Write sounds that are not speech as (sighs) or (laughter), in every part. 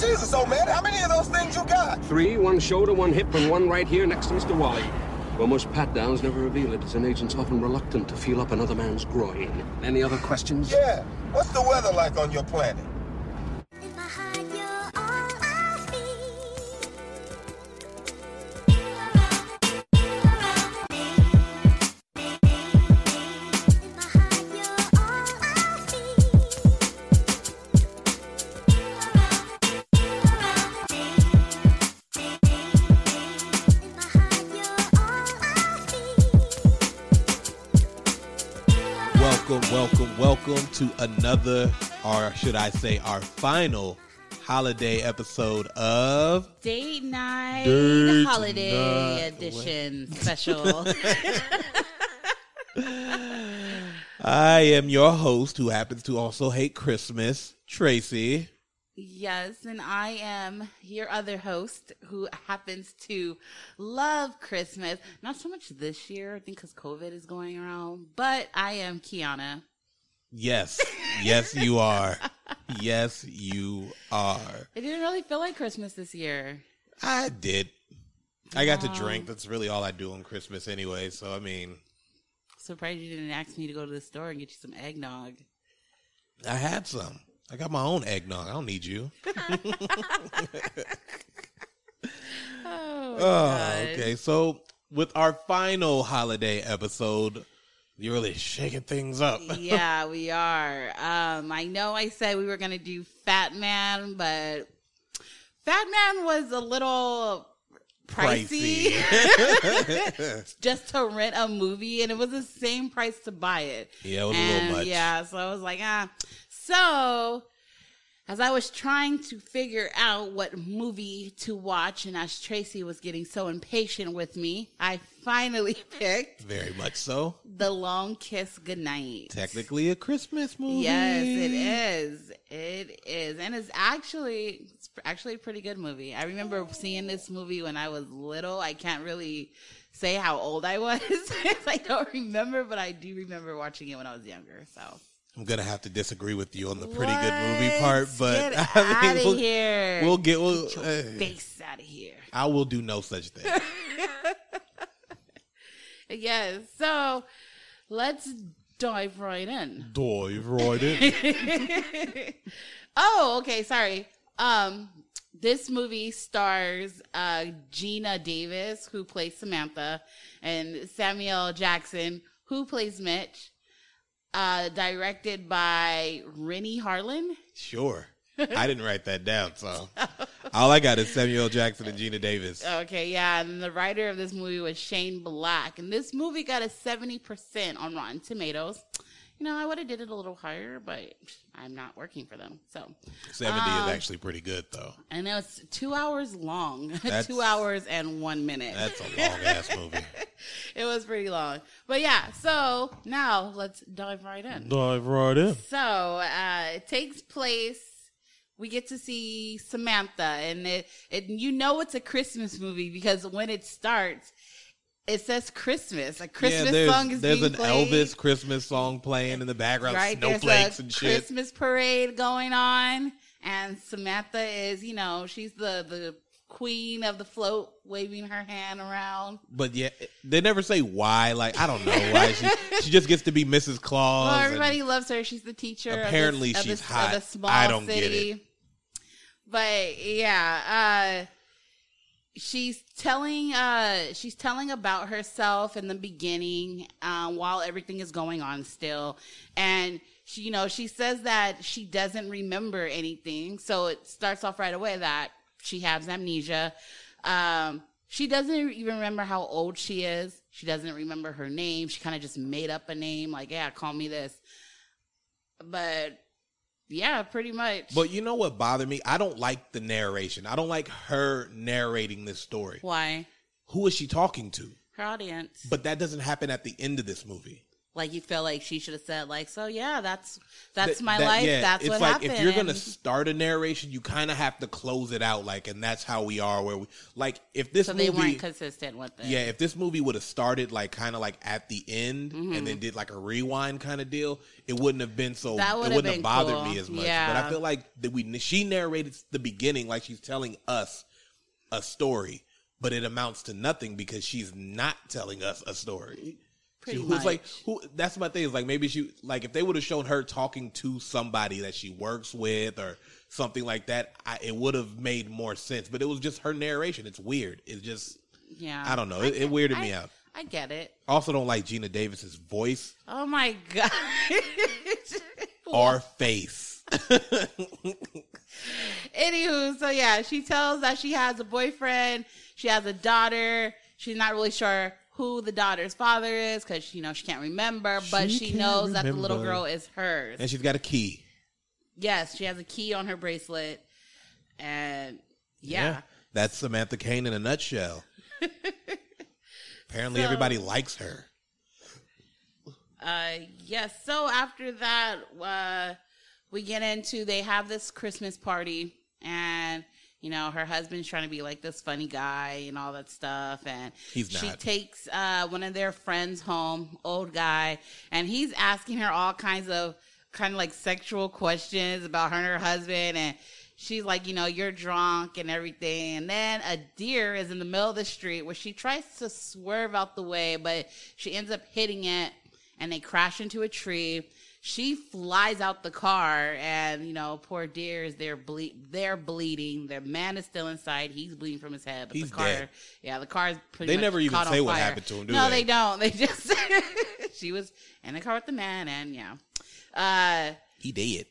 Jesus, old man, how many of those things you got? Three, one shoulder, one hip, and one right here next to Mr. Wally. Well, most pat downs never reveal it, as an agent's often reluctant to feel up another man's groin. Any other questions? Yeah. What's the weather like on your planet? Welcome, to another, or should I say, our final holiday episode of Date night Date holiday night. edition special. (laughs) I am your host who happens to also hate Christmas, Tracy. yes, and I am your other host who happens to love Christmas. Not so much this year, I think because COVID is going around, but I am Kiana. Yes, yes, you are. Yes, you are. It didn't really feel like Christmas this year. I did. I got to drink. That's really all I do on Christmas anyway. So, I mean, Surprised you didn't ask me to go to the store and get you some eggnog. I had some. I got my own eggnog. I don't need you. (laughs) (laughs) Oh, Oh, okay. So with our final holiday episode, you're really shaking things up. (laughs) yeah, we are. Um, I know I said we were going to do Fat Man, but Fat Man was a little pricey, (laughs) just to rent a movie, and it was the same price to buy it. Yeah, it was a little much. Yeah, so I was like, ah. So as I was trying to figure out what movie to watch, and as Tracy was getting so impatient with me, I finally (laughs) picked Very much so. The Long Kiss Goodnight. Technically a Christmas movie. Yes, it is. It is, and it's actually it's actually a pretty good movie. I remember seeing this movie when I was little. I can't really say how old I was. (laughs) I don't remember, but I do remember watching it when I was younger. So I'm gonna have to disagree with you on the pretty good movie part, but Get (laughs) I mean, we'll, here. we'll get. We'll, Get your face out of here. I will do no such thing. (laughs) Yes. So let's dive right in. Dive right in. (laughs) oh, okay. Sorry. Um, this movie stars uh, Geena Davis, who plays Samantha, and Samuel Jackson, who plays Mitch. Uh, directed by Renny Harlin. Sure. I didn't write that down, so (laughs) all I got is Samuel Jackson and Geena Davis. Okay, yeah, and the writer of this movie was Shane Black, and this movie got a seventy percent on Rotten Tomatoes. You know, I would have did it a little higher, but I'm not working for them, so. Seventy Um, is actually pretty good, though. And it was two hours long. (laughs) Two hours and one minute. That's a long ass movie. (laughs) it was pretty long. But yeah, so now let's dive right in. Dive right in. So uh, it takes place. We get to see Samantha, and it, it you know it's a Christmas movie because when it starts, it says Christmas. A Christmas yeah, there's, song is there's being an played. Elvis Christmas song playing in the background, right? There's snowflakes a and shit. Christmas parade going on, and Samantha is, you know, she's the the queen of the float, waving her hand around. But yeah, they never say why. Like I don't know why she she just gets to be Mrs. Claus. Well, everybody loves her. She's the teacher. Apparently of this, of she's this- hot. Of a small I don't get city. it. But yeah, uh, she's telling uh, she's telling about herself in the beginning um, while everything is going on still, and she, you know, she says that she doesn't remember anything. So it starts off right away that she has amnesia. Um, she doesn't even remember how old she is. She doesn't remember her name. She kind of just made up a name, like, yeah, call me this. But yeah, pretty much. But you know what bothered me? I don't like the narration. I don't like her narrating this story. Why? Who is she talking to? Her audience. But that doesn't happen at the end of this movie. Like you feel like she should have said like, so yeah, that's that's Th- my that- life. yeah, that's it's what like happened. if you're gonna start a narration, you kind of have to close it out, like, and that's how we are. Where we like if this so movie, they weren't consistent with it. yeah, if this movie would have started like kind of like at the end Mm-hmm. and then did like a rewind kind of deal, it wouldn't have been so. That it wouldn't have bothered cool. me as much. But I feel like that we she narrated the beginning like she's telling us a story, but it amounts to nothing because she's not telling us a story. Pretty She- who's like who that's my thing is like maybe she like if they would have shown her talking to somebody that she works with or something like that I, it would have made more sense but it was just her narration it's weird it's just yeah. I don't know. It- it weirded me out. I get it. also don't like Geena Davis's voice Oh my god. (laughs) or face (laughs) Anywho, so yeah, she tells that she has a boyfriend, she has a daughter. She's not really sure who the daughter's father is because you know she can't remember, but She she, knows that the little girl is hers. and she's got a key. Yes, she has a key on her bracelet, and yeah, that's Samantha Kane in a nutshell. (laughs) Apparently So- everybody likes her. Uh, yes. So after that, uh, we get into they have this Christmas party, and you know her husband's trying to be like this funny guy and all that stuff, and He's she not. takes uh, one of their friends home, old guy, and he's asking her all kinds of kind of like sexual questions about her and her husband, and she's like, you know, you're drunk and everything. And then a deer is in the middle of the street where she tries to swerve out the way, but she ends up hitting it and they crash into a tree. She flies out the car, and you know, poor deer is there. Ble- they're bleeding. The man is still inside. He's bleeding from his head. But He's the car, dead. yeah, the car is pretty. They much never even say what fire. happened to him, do no, they? they don't. They (laughs) just she was in the car with the man, and yeah. Uh, he did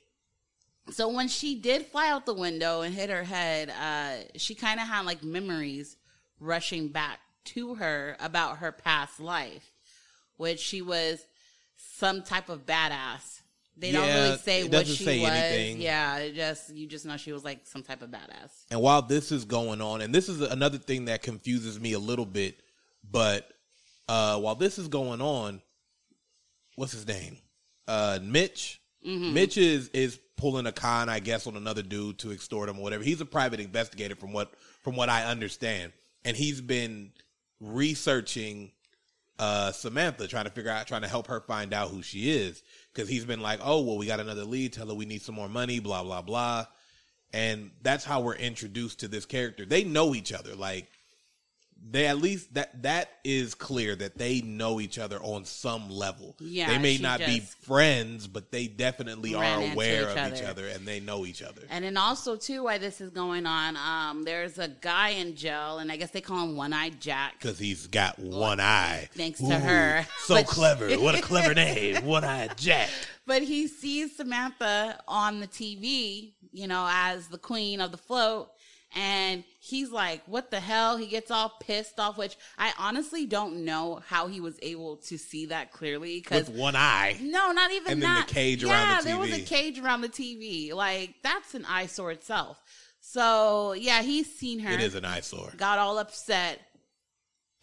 so when she did fly out the window and hit her head, uh, she kind of had like memories rushing back to her about her past life, which she was some type of badass. They don't really say it what she say was. anything. Yeah, it just you just know she was like some type of badass. And while this is going on, and this is another thing that confuses me a little bit, but uh, while this is going on, what's his name? Uh, Mitch. Mitch is is pulling a con, I guess, on another dude to extort him or whatever. He's a private investigator, from what from what I understand, and he's been researching uh, Samantha, trying to figure out, trying to help her find out who she is, because he's been like, "Oh, well, we got another lead. Tell her we need some more money." Blah blah blah and that's how we're introduced to this character. They know each other, like they at least that that is clear that they know each other on some level. Yeah, they may not be friends, but they definitely are aware each of each other. other and they know each other. And then also too, why this is going on, um, there's a guy in jail, and I guess they call him One Eyed Jack. Because he's got one eye. Thanks to her. (laughs) So But- clever. What a clever (laughs) name. One eyed Jack. But he sees Samantha on the TV, you know, as the queen of the float. And he's like, what the hell? He gets all pissed off, which I honestly don't know how he was able to see that clearly. Because With one eye. no, not even And then the that. cage yeah, around the TV. there was a cage around the TV. Like that's an eyesore itself. So yeah, he's seen her. It is an eyesore. got all upset,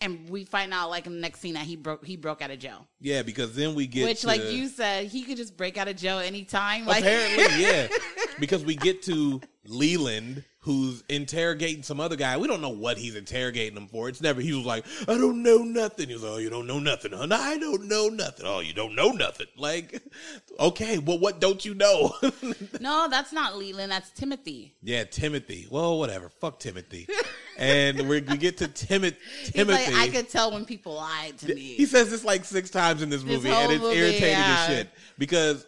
and we find out like in the next scene that he broke he broke out of jail. Yeah, because then we get Which, to, like you said, he could just break out of jail anytime. Like Apparently, yeah. (laughs) Because we get to Leland, who's interrogating some other guy. We don't know what he's interrogating him for. It's never, he was like, I don't know nothing. He was like, oh, you don't know nothing, huh? I don't know nothing. Oh, you don't know nothing. Like, (laughs) okay, well, what don't you know? (laughs) no, that's not Leland. That's Timothy. yeah, Timothy. Well, whatever. Fuck Timothy. And we we get to Timothy. He's Timothy. like, I could tell when people lied to me. He says this like six times in this movie, and it's movie, irritating yeah. as shit because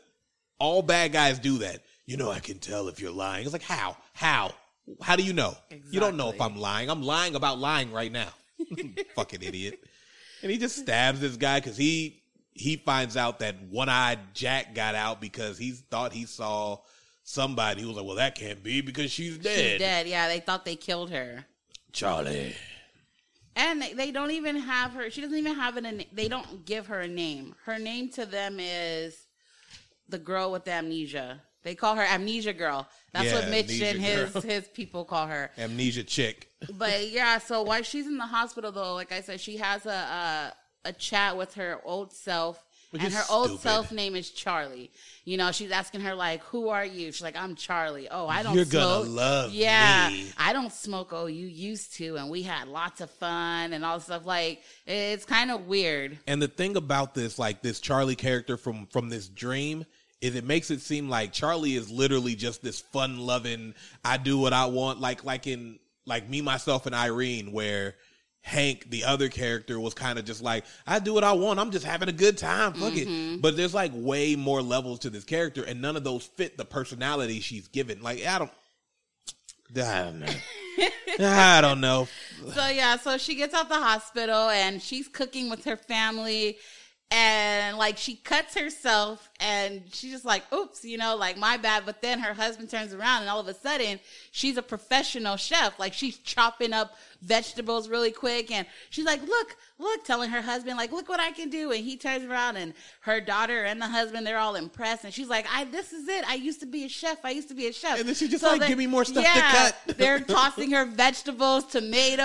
all bad guys do that. You know, I can tell if you're lying. It's like how, how, how do you know? You don't know if I'm lying. I'm lying about lying right now. (laughs) Fucking idiot. And he just stabs this guy because he he finds out that one eyed Jack got out because he thought he saw somebody. He was like, "Well, that can't be because she's dead." She's dead. Yeah, they thought they killed her. Charlie. And they, they don't even have her. She doesn't even have an. They don't give her a name. Her name to them is the girl with the amnesia. They call her Amnesia Girl. That's Yeah, what Mitch and his Girl. his people call her. Amnesia chick. But yeah, so while she's in the hospital, though, like I said, she has a a, a chat with her old self, Which and her old self name is Charlie. You know, she's asking her like, "Who are you?" She's like, "I'm Charlie." Oh, I don't. You're smoke. gonna love yeah, me. I don't smoke. Oh, you used to, and we had lots of fun and all stuff. Like, it's kind of weird. And the thing about this, like this Charlie character from from this dream, is it makes it seem like Charlie is literally just this fun loving, I do what I want, like like in like me, myself, and Irene, where Hank, the other character, was kind of just like, I do what I want. I'm just having a good time. Fuck it. Mm-hmm. But there's like way more levels to this character, and none of those fit the personality she's given. Like I don't, I don't know. (laughs) I don't know. So yeah, so she gets out the hospital and she's cooking with her family and like she cuts herself and she's just like oops you know like my bad. But then her husband turns around and all of a sudden she's a professional chef. Like she's chopping up vegetables really quick. And she's like look look telling her husband like look what i can do. And he turns around and her daughter and the husband they're all impressed. And she's like i this is it. I used to be a chef. I used to be a chef. And then she just like, they- "Give me more stuff to cut." (laughs) they're tossing her vegetables tomatoes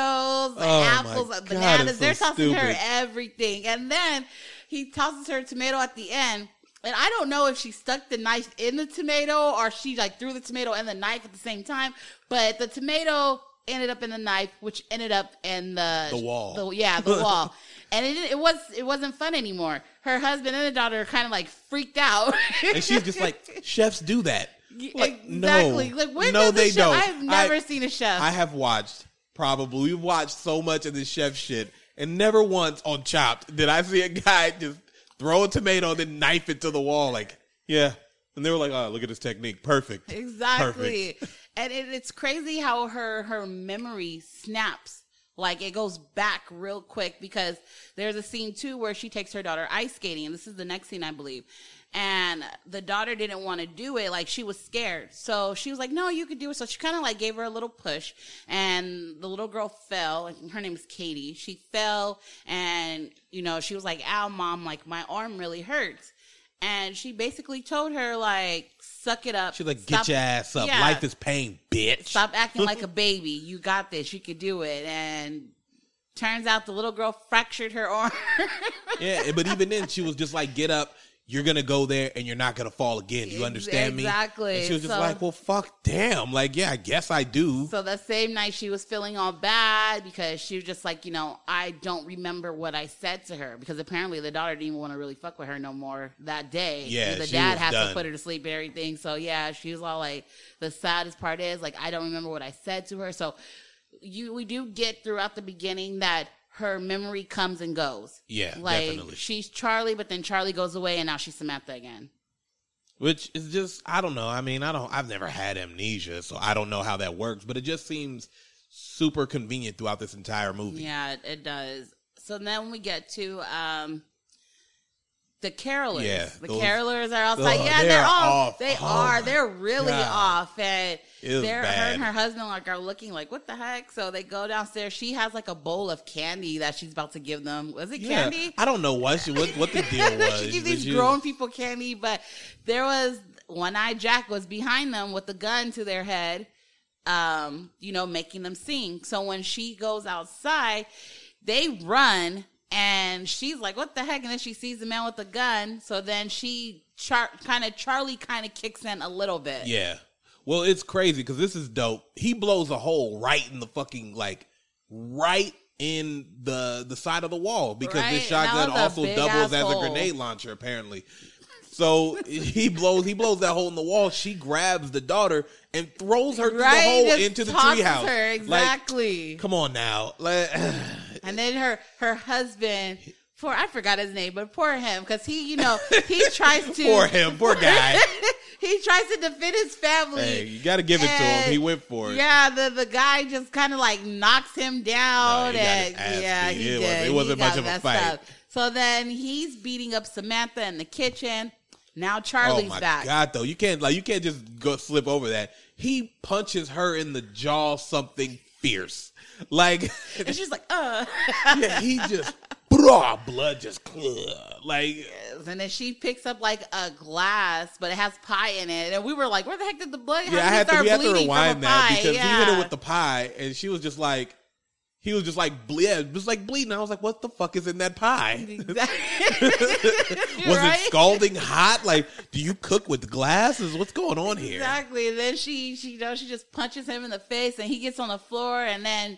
Oh, apples uh, God, bananas. it's they're so tossing her everything. And then he tosses her a tomato at the end and I don't know if she stuck the knife in the tomato or she like threw the tomato and the knife at the same time, but the tomato ended up in the knife, which ended up in the The wall. The, yeah, the (laughs) wall, and it it was it wasn't fun anymore. Her husband and the daughter are kind of like freaked out, And she's just like, chefs do that. Like, exactly. no. Like when no, they chef- don't. I've never I- seen a chef. I have watched probably we've watched so much of this chef shit, and never once on Chopped did I see a guy just throw a tomato and then knife it to the wall. Like, yeah, and they were like, "Oh, look at this technique, perfect, Exactly. Perfect. and it, it's crazy how her her memory snaps. Like it goes back real quick because there's a scene too where she takes her daughter ice skating, and this is the next scene I believe. And the daughter didn't want to do it, like she was scared. So she was like, "No, you could do it." So she kind of like gave her a little push, and the little girl fell. And her name is Katie. She fell, and you know she was like, "Ow, mom! Like my arm really hurts." And she basically told her like, "Suck it up." She's like, "Get your ass up. Yeah. Life is pain, bitch." Stop acting like a (laughs) baby. You got this. You could do it. And turns out the little girl fractured her arm. (laughs) Yeah, but even then, she was just like, "Get up." You're gonna go there and you're not gonna fall again. You Ex- understand me? exactly. And she was just So- like, "Well, fuck, damn. Like, yeah, I guess I do." so the same night she was feeling all bad because she was just like, you know, I don't remember what I said to her because apparently the daughter didn't even want to really fuck with her no more that day. Yeah, the dad had done. to put her to sleep and everything. So yeah, she was all like, the saddest part is like I don't remember what I said to her. So you we do get throughout the beginning that her memory comes and goes. Yeah, like definitely. she's Charlie, but then Charlie goes away, and now she's Samantha again. Which is just I don't know. I mean, I don't I've never had amnesia, so I don't know how that works, but it just seems super convenient throughout this entire movie. Yeah, it, it does. So then we get to um the carolers. Yeah, the those- carolers are outside. Ugh, yeah, they're they're, off. off. They Oh are. They're really God. off, and they're her and her husband like are looking like what the heck. So they go downstairs. She has like a bowl of candy that she's about to give them. Was it Yeah, candy? I don't know what she, what what the deal (laughs) was. she gives these she- grown people candy, but there was one eyed Jack was behind them with a gun to their head, um, you know, making them sing. So when she goes outside, they run and she's like, What the heck? And then she sees the man with the gun. So then she char- kind of Charlie kind of kicks in a little bit. Yeah. Well, it's crazy because this is dope. He blows a hole right in the fucking like right in the the side of the wall because Right, this shotgun also doubles ass as a grenade launcher apparently. So (laughs) he blows he blows that hole in the wall. She grabs the daughter and throws her through the Right, hole just into the treehouse. her Like, exactly. come on now. Like, (sighs) (sighs) (sighs) And then her her husband, poor I forgot his name, but poor him because he, you know, he (laughs) tries to Poor him, poor guy. (laughs) he tries to defend his family. hey, you got to give it to him. He went for it. Yeah, the the guy just kind of like knocks him down, No, and yeah, beat. he It did. wasn't- it wasn't much of a fight. up. So then he's beating up Samantha in the kitchen. Now Oh Charlie's my back. god, though you can't like you can't just go slip over that. He punches her in the jaw, something fierce, like And she's like, uh. (laughs) yeah, he just blah, blood just like and then she picks up like a glass, but it has pie in it. And we were like, where the heck did the blood? yeah. I had to we had to rewind that pie? because yeah. he hit her with the pie, and she was just like, he was just like, ble- yeah, just like bleeding. I was like, what the fuck is in that pie? Exactly. (laughs) (laughs) Was Right? it scalding hot? Like, do you cook with glasses? What's going on here? Exactly. And then she, she, you know, she just punches him in the face, and he gets on the floor, and then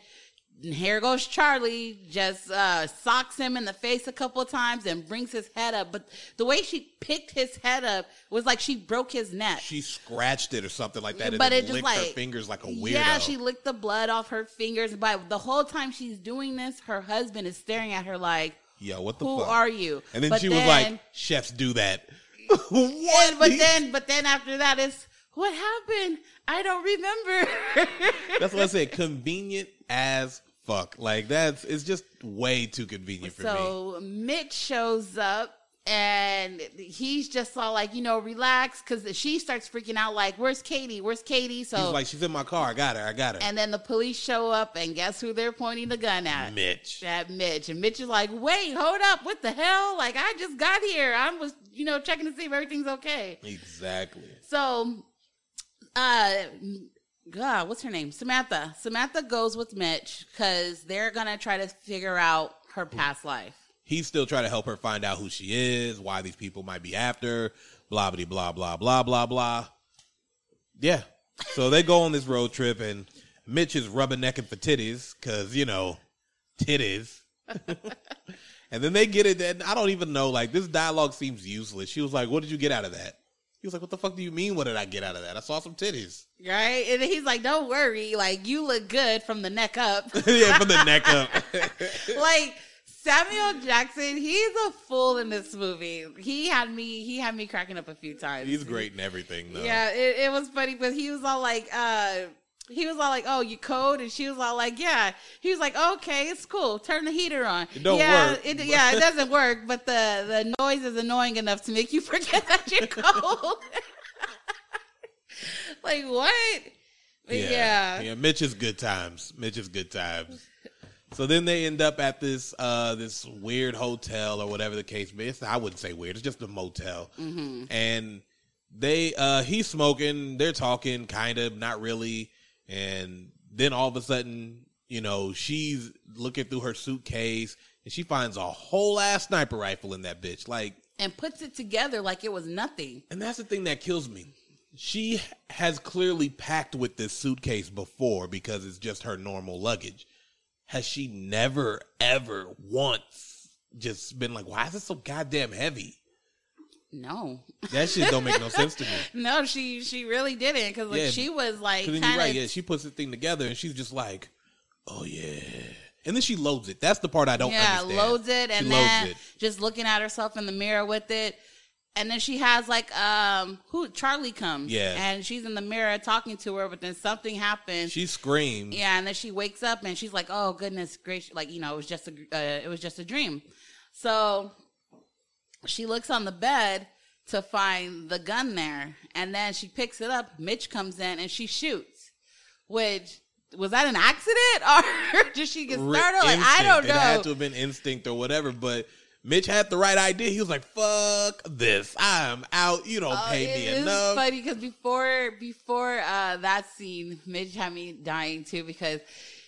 here goes Charlie, just uh, socks him in the face a couple of times and brings his head up. But the way she picked his head up was like she broke his neck. She scratched it or something like that, and But then it just licked her like- fingers like a weirdo. Yeah, she licked the blood off her fingers. But the whole time she's doing this, her husband is staring at her like, Yo, what the "Who fuck? are you?" And then But she was like, "Chefs do that." (laughs) what? and- but then, but then after that, it's what happened. I don't remember. That's what I said. (laughs) Convenient as fuck. Like that's it's just way too convenient for me. so Mitch shows up. And he's just all like, you know, relax, because she starts freaking out, like, "Where's Katie? Where's Katie?" So, He's like, she's in my car. I got her. I got her. and then the police show up, and guess who they're pointing the gun at? Mitch. at Mitch, and Mitch is like, "Wait, hold up, what the hell? Like, I just got here. I was, you know, checking to see if everything's okay." Exactly. So, uh, God, what's her name? Samantha. Samantha goes with Mitch because they're gonna try to figure out her past life. He's still trying to help her find out who she is, why these people might be after, blah blah blah blah blah blah blah. Yeah. So they go on this road trip, and Mitch is rubbernecking for titties because you know, titties. (laughs) and then they get it, and I don't even know. Like this dialogue seems useless. She was like, "What did you get out of that?" He was like, "What the fuck do you mean? What did I get out of that? I saw some titties." Right? And he's like, Don't worry, like you look good from the neck up. (laughs) yeah, from the neck up. (laughs) like Samuel Jackson, he's a fool in this movie. He had me he had me cracking up a few times. He's great in everything, though. Yeah, it, it was funny, but he was all like, uh, he was all like, "Oh, you code," and she was all like, "Yeah." He was like, "Okay, it's cool. Turn the heater on." It don't yeah, work. It, yeah, it doesn't work, but the the noise is annoying enough to make you (laughs) forget that you're (laughs) cold. (laughs) like what? But yeah. yeah. Mitch is good times. Mitch is good times. So then they end up at this uh this weird hotel or whatever the case may. It's, I wouldn't say weird. It's just a motel. Mm-hmm. And they uh he's smoking. They're talking, kind of, not really. And then all of a sudden, you know, she's looking through her suitcase and she finds a whole ass sniper rifle in that bitch. Like and puts it together like it was nothing. and that's the thing that kills me. She has clearly packed with this suitcase before because it's just her normal luggage. Has she never, ever once just been like, why is it so goddamn heavy? No, That shit don't make no sense to me. (laughs) no, she she really didn't because like Yeah, she was like, kind you're of right, yeah. She puts the thing together and she's just like, oh yeah. And then she loads it. That's the part I don't yeah, understand. loads it and She then loads it. just looking at herself in the mirror with it. And then she has like um who Charlie comes. Yeah. And she's in the mirror talking to her, but then something happens. She screams. yeah, and then she wakes up and she's like, "Oh goodness gracious!" Like you know, it was just a uh, it was just a dream. So she looks on the bed to find the gun there, and then she picks it up. Mitch comes in and she shoots. Which was that an accident (laughs) or did she get startled? Like I don't know. It had to have been instinct or whatever, but Mitch had the right idea. He was like, "Fuck this! I'm out. You don't Oh, pay me is enough." funny because before before uh, that scene, Mitch had me dying too because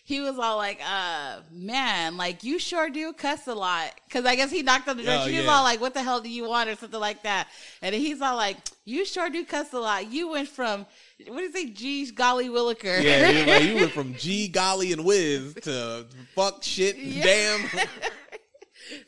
he was all like, uh, "Man, like you sure do cuss a lot." Because I guess he knocked on the door. Oh, she was yeah. all like, "What the hell do you want?" or something like that. And he's all like, "You sure do cuss a lot. You went from what do you say, geez, golly, Williker." yeah, like, you went (laughs) from G, golly, and whiz to fuck, shit, Yeah. damn. (laughs)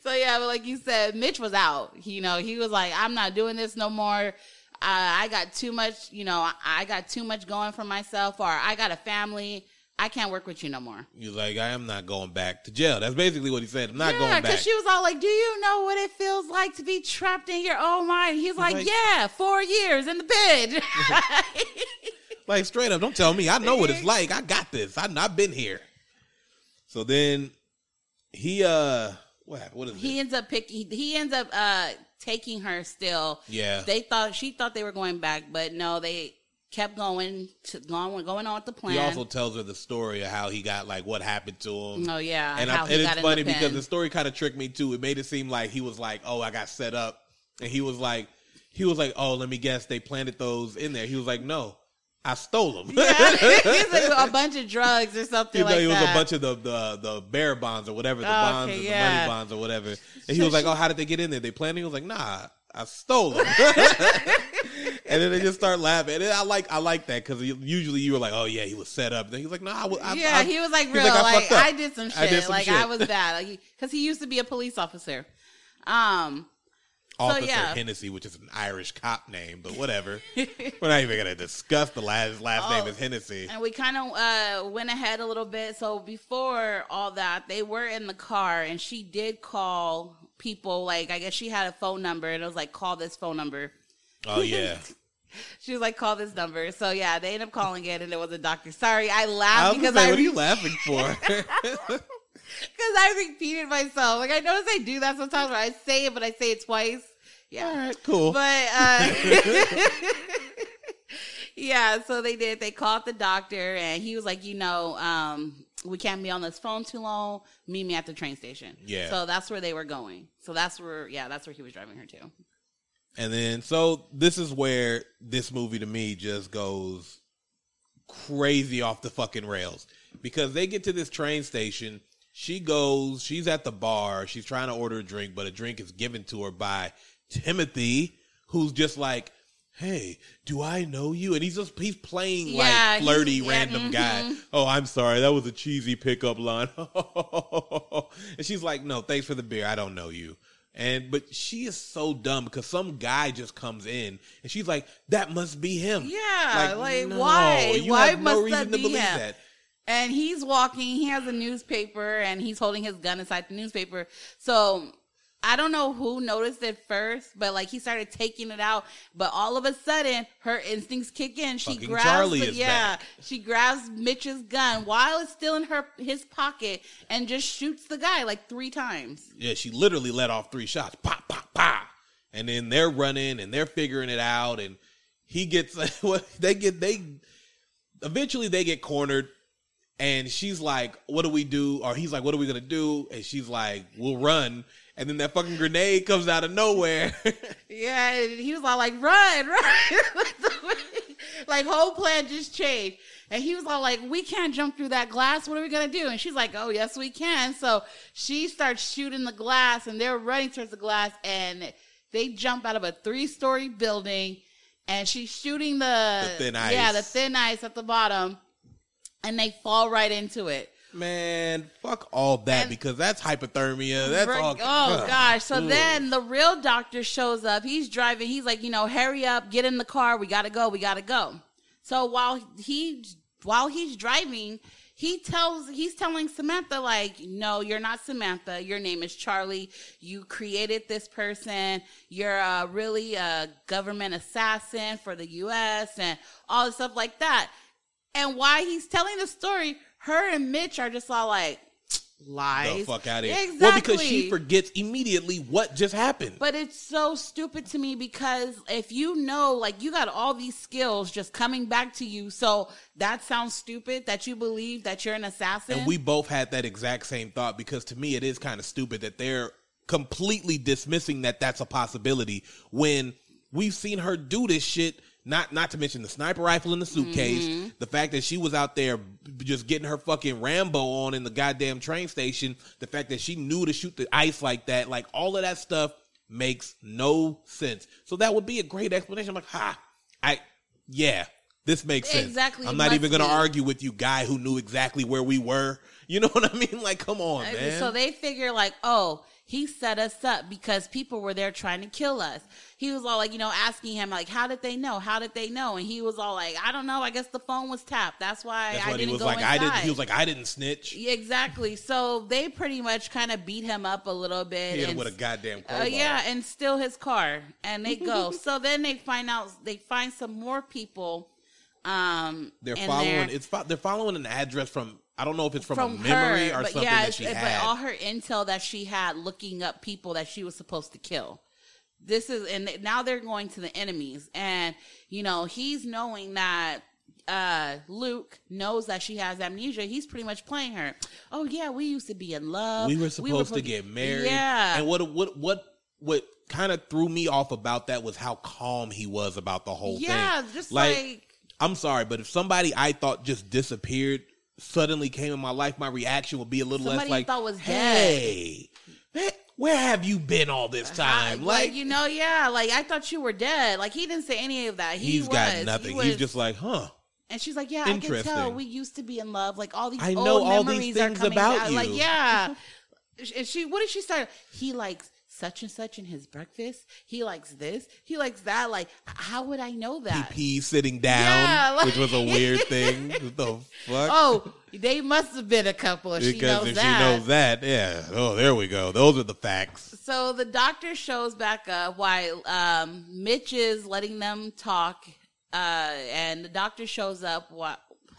So yeah, but like you said, Mitch was out. He, you know, he was like, "I'm not doing this no more. I, I got too much. You know, I got too much going for myself, or I got a family. I can't work with you no more." Was like, "I am not going back to jail." That's basically what he said. I'm not yeah, going back. because she was all like, "Do you know what it feels like to be trapped in your own mind?" He's like, like- "Yeah, four years in the bed." (laughs) Like straight up, don't tell me. I know what it's like. I got this. I, I've been here. So then he uh what what is he it? ends up picking. He ends up uh taking her. Still, Yeah. They thought she thought they were going back, but no, they kept going to going going on with the plan. He also tells her the story of how he got like what happened to him. Oh yeah, and, I, and it's in the funny because the story kind of tricked me too. It made it seem like he was like, "Oh, I got set up," and he was like, he was like, "Oh, let me guess, they planted those in there." He was like, "No, I stole them. Yeah, (laughs) he's like a (laughs) bunch of drugs or something You know, like it was that. a bunch of the, the the bear bonds or whatever, the Oh, bonds, okay, and the money bonds or whatever. And he was like, "Oh, how did they get in there? They planted." it?" He was like, "Nah, I stole them." (laughs) and then they just start laughing. And I like I like that because usually you were like, "Oh yeah, he was set up." Then he's like, "No, I, was- I, yeah, I- he was like real. I Like, up. I did some shit. I did some like shit." I was bad. Like because he used to be a police officer. Um. Officer yeah. Hennessy, which is an Irish cop name, but whatever. We're not even gonna discuss the last last name Oh. is Hennessy. And we kind of uh, went ahead a little bit. So before all that, they were in the car, and she did call people. Like I guess she had a phone number, and it was like, "Call this phone number." Oh yeah, (laughs) (laughs) She was like, "Call this number." So yeah, they end up calling it, and it was a doctor. Sorry, I I laughed was because I what are you laughing for? (laughs) because I repeated myself. Like I notice I do that sometimes where I say it, but I say it twice. Yeah. All right, cool. But uh (laughs) Yeah, so they did. They called the doctor and he was like, you know, um, we can't be on this phone too long. Meet me at the train station. Yeah. So that's where they were going. So that's where yeah, that's where he was driving her to. And then, so this is where this movie to me just goes crazy off the fucking rails because they get to this train station. She goes, she's at the bar, she's trying to order a drink, but a drink is given to her by Timothy, who's just like, Hey, do I know you? And he's just he's playing Yeah, like flirty yeah, random guy. mhm. Oh, I'm sorry, that was a cheesy pickup line. (laughs) and she's like, No, thanks for the beer. I don't know you. And but she is so dumb because some guy just comes in and she's like, "That must be him." Yeah, like, no, why? You Why have no reason that to be believe him? that. And he's walking, he has a newspaper and he's holding his gun inside the newspaper. So I don't know who noticed it first, but like he started taking it out. But all of a sudden, her instincts kick in. She Fucking grabs, Charlie the- yeah, back. she grabs Mitch's gun while it's still in her his pocket and just shoots the guy like three times. Yeah, she literally let off three shots. Pop, pop, pop. And then they're running and they're figuring it out. And he gets (laughs) what they get. They eventually they get cornered. And she's like, "What do we do?" Or he's like, "What are we gonna do?" And she's like, "We'll run." And then that fucking grenade comes out of nowhere. (laughs) Yeah, and he was all like, "Run, run!" (laughs) like whole plan just changed, and he was all like, "We can't jump through that glass. What are we gonna do?" And she's like, "Oh, yes, we can." So she starts shooting the glass, and they're running towards the glass, and they jump out of a three-story building, and she's shooting the, The thin yeah, the thin ice at the bottom, and they fall right into it. Man, fuck all that And- because that's hypothermia. That's Right- all. Oh gosh! So Ugh. then the real doctor shows up. He's driving. He's like, you know, hurry up, get in the car. We gotta go. We gotta go. So while he while he's driving, he tells he's telling Samantha like, no, you're not Samantha. Your name is Charlie. You created this person. You're uh, really a government assassin for the U.S. and all this stuff like that. And why he's telling the story, her and Mitch are just all like. (tsk) Lies. the fuck out of here. Exactly. Well, because she forgets immediately what just happened. But it's so stupid to me because if you know, like, you got all these skills just coming back to you, so that sounds stupid that you believe that you're an assassin. and we both had that exact same thought because to me it is kind of stupid that they're completely dismissing that that's a possibility when we've seen her do this shit not not to mention the sniper rifle in the suitcase. Mm-hmm. the fact that she was out there just getting her fucking rambo on in the goddamn train station. The fact that she knew to shoot the ice like that. Like all of that stuff makes no sense. So that would be a great explanation. I'm like ha i yeah this makes sense. Exactly, i'm not even gonna argue with you guy who knew exactly where we were. You know (laughs) what i mean? Like come on man. So they figure like, oh, he set us up because people were there trying to kill us. He was all like, you know, asking him like, how did they know? How did they know? And he was all like, I don't know. I guess the phone was tapped. That's why That's I he didn't was go like. inside. I didn't. He was like, I didn't snitch. Yeah, exactly. So they pretty much kind of beat him up a little bit. Hit him and with a goddamn Uh, yeah, and steal his car, and they go. (laughs) so then they find out they find some more people. Um, They're following. they're- It's fo- they're following an address from. I don't know if it's from, from a memory her, or something yeah, that she it's- had. but all her intel that she had looking up people that she was supposed to kill. This is and now they're going to the enemies, and you know he's knowing that uh Luke knows that she has amnesia. He's pretty much playing her. Oh yeah, we used to be in love. we were supposed to supposed- get married. Yeah, And what what what what kind of threw me off about that was how calm he was about the whole thing. yeah, just like, I'm sorry, but if somebody I thought just disappeared suddenly came in my life, my reaction would be a little Somebody less like, thought was "Hey, man, where have you been all this time?" like, Like, you know, yeah, like I thought you were dead. Like he didn't say any of that. He he's got nothing. He He's just like, "Huh." and she's like, yeah, I can tell we used to be in love. Like all these I old know all these memories are things coming about back. you. Like yeah, (laughs) and she what did she start? He likes such and such in his breakfast. He likes this. He likes that. Like how would I know that? PP sitting down, Yeah, like- which was a weird (laughs) thing. what the fuck? Oh, they must have been a couple. If she because knows if that. she knows that, yeah. Oh, there we go. Those are the facts. So the doctor shows back up while um, Mitch is letting them talk, uh, and the doctor shows up while, (laughs)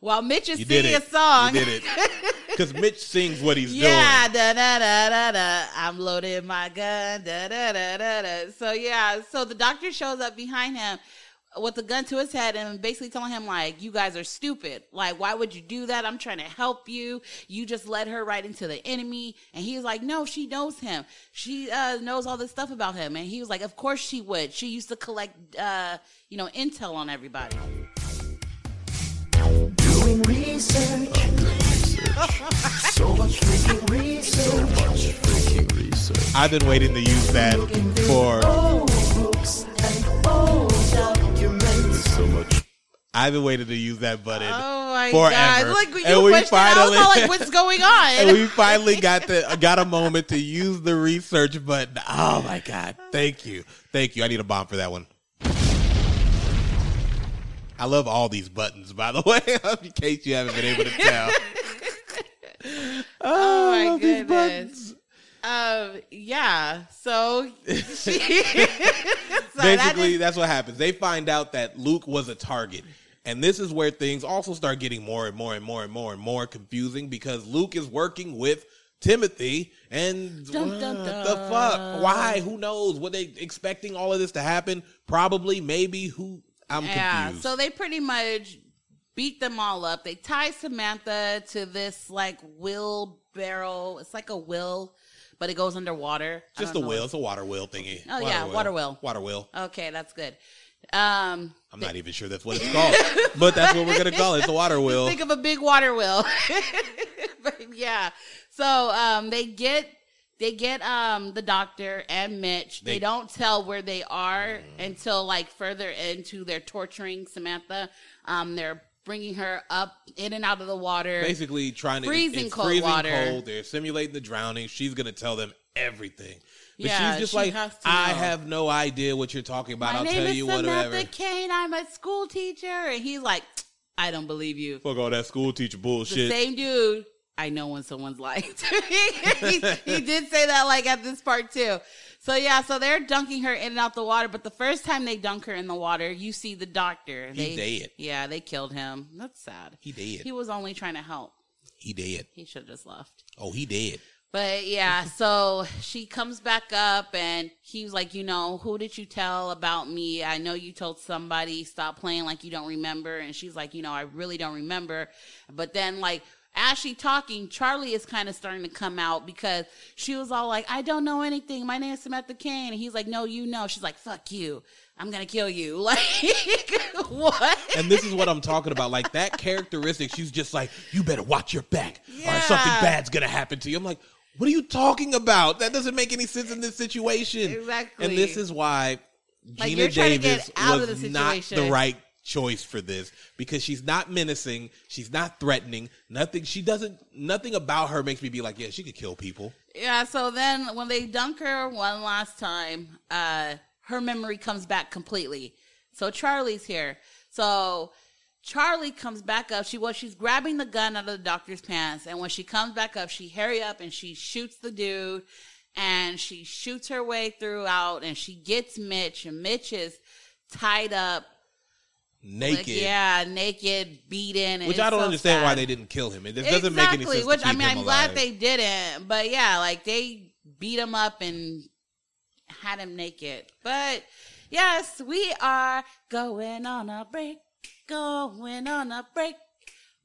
while Mitch is You singing a song. You did it. (laughs) Because Mitch sings what he's yeah, doing. da da da da da. I'm loading my gun. Da da da da da. So yeah, so the doctor shows up behind him with a gun to his head and basically telling him like, "You guys are stupid. Like, why would you do that? I'm trying to help you. You just led her right into the enemy." And he's like, "No, she knows him. She uh, knows all this stuff about him." And he was like, "Of course she would. She used to collect, uh, you know, intel on everybody." Doing research. Oh, so much freaking research. I've been waiting to use that for. Old books and old documents. I've been waiting to use that button Oh my forever. god! Like you and we pushed it, I was finally, all like, "What's going on?" (laughs) and we finally got the got a moment to use the research button. Oh my god! Thank you, thank you. I need a bomb for that one. I love all these buttons, by the (laughs) way, in case you haven't been able to tell. (laughs) Oh I my love these goodness. Um, yeah. So, she, (laughs) so that Basically, is- that's what happens. They find out that Luke was a target. And this is where things also start getting more and more and more and more and more confusing because Luke is working with Timothy and Dun, what dun, the fuck? Why? Who knows? Were they expecting all of this to happen? Probably, maybe. Who? I'm yeah. confused. So they pretty much beat them all up. They tie Samantha to this like wheelbarrow. It's like a wheel, but it goes underwater. Just a know. wheel. It's a water wheel thingy. Oh, yeah, water wheel. Water wheel. Okay, that's good. Um, I'm not even sure that's what it's called, but that's what we're gonna call it. It's a water (laughs) wheel. Think of a big water wheel. (laughs) yeah. So um they get they get um the doctor and Mitch. They, They- don't tell where they are until like further into their torturing Samantha. Um they're bringing her up in and out of the water. basically trying to Freezing cold freezing water. cold. They're simulating the drowning. She's gonna tell them everything. But Yeah, she's just she like, I have no idea what you're talking about. My I'll name tell is you Samantha whatever. Kane. I'm a school teacher. And he's like, I don't believe you. Fuck all that school teacher the bullshit. same dude. I know when someone's liked. (laughs) he, he did say that like at this part too. So yeah, so they're dunking her in and out the water, but the first time they dunk her in the water, you see the doctor. He they, dead. Yeah, they killed him. That's sad. He dead. He was only trying to help. He dead. He should have just left. Oh, he dead. But yeah, (laughs) so she comes back up and he was like, you know, who did you tell about me? I know you told somebody, stop playing like you don't remember. And she's like, you know, I really don't remember. But then like as she talking, Charlie is kind of starting to come out because she was all like, I don't know anything. My name is Samantha Kane. And he's like, no, you know. She's like, fuck you. I'm going to kill you. (laughs) Like, what? And this is what I'm talking about. Like that characteristic, she's just like, you better watch your back, or something bad's gonna happen to you. I'm like, what are you talking about? That doesn't make any sense in this situation. Exactly. And this is why Geena you're trying to get Davis was the not the situation. right choice for this because she's not menacing, she's not threatening, nothing. She doesn't. Nothing about her makes me be like, yeah, she could kill people. Yeah, so then when they dunk her one last time, uh, her memory comes back completely. So Charlie's here. So Charlie comes back up. She was she's grabbing the gun out of the doctor's pants, and when she comes back up, she hurry up and she shoots the dude, and she shoots her way throughout, and she gets Mitch, and Mitch is tied up, Naked. like, yeah, naked, beaten, Which I don't so understand why they didn't kill him. It just doesn't make any sense. Which I mean, I'm glad they didn't, but yeah, like they beat him up and had him naked. But yes, we are going on a break, going on a break.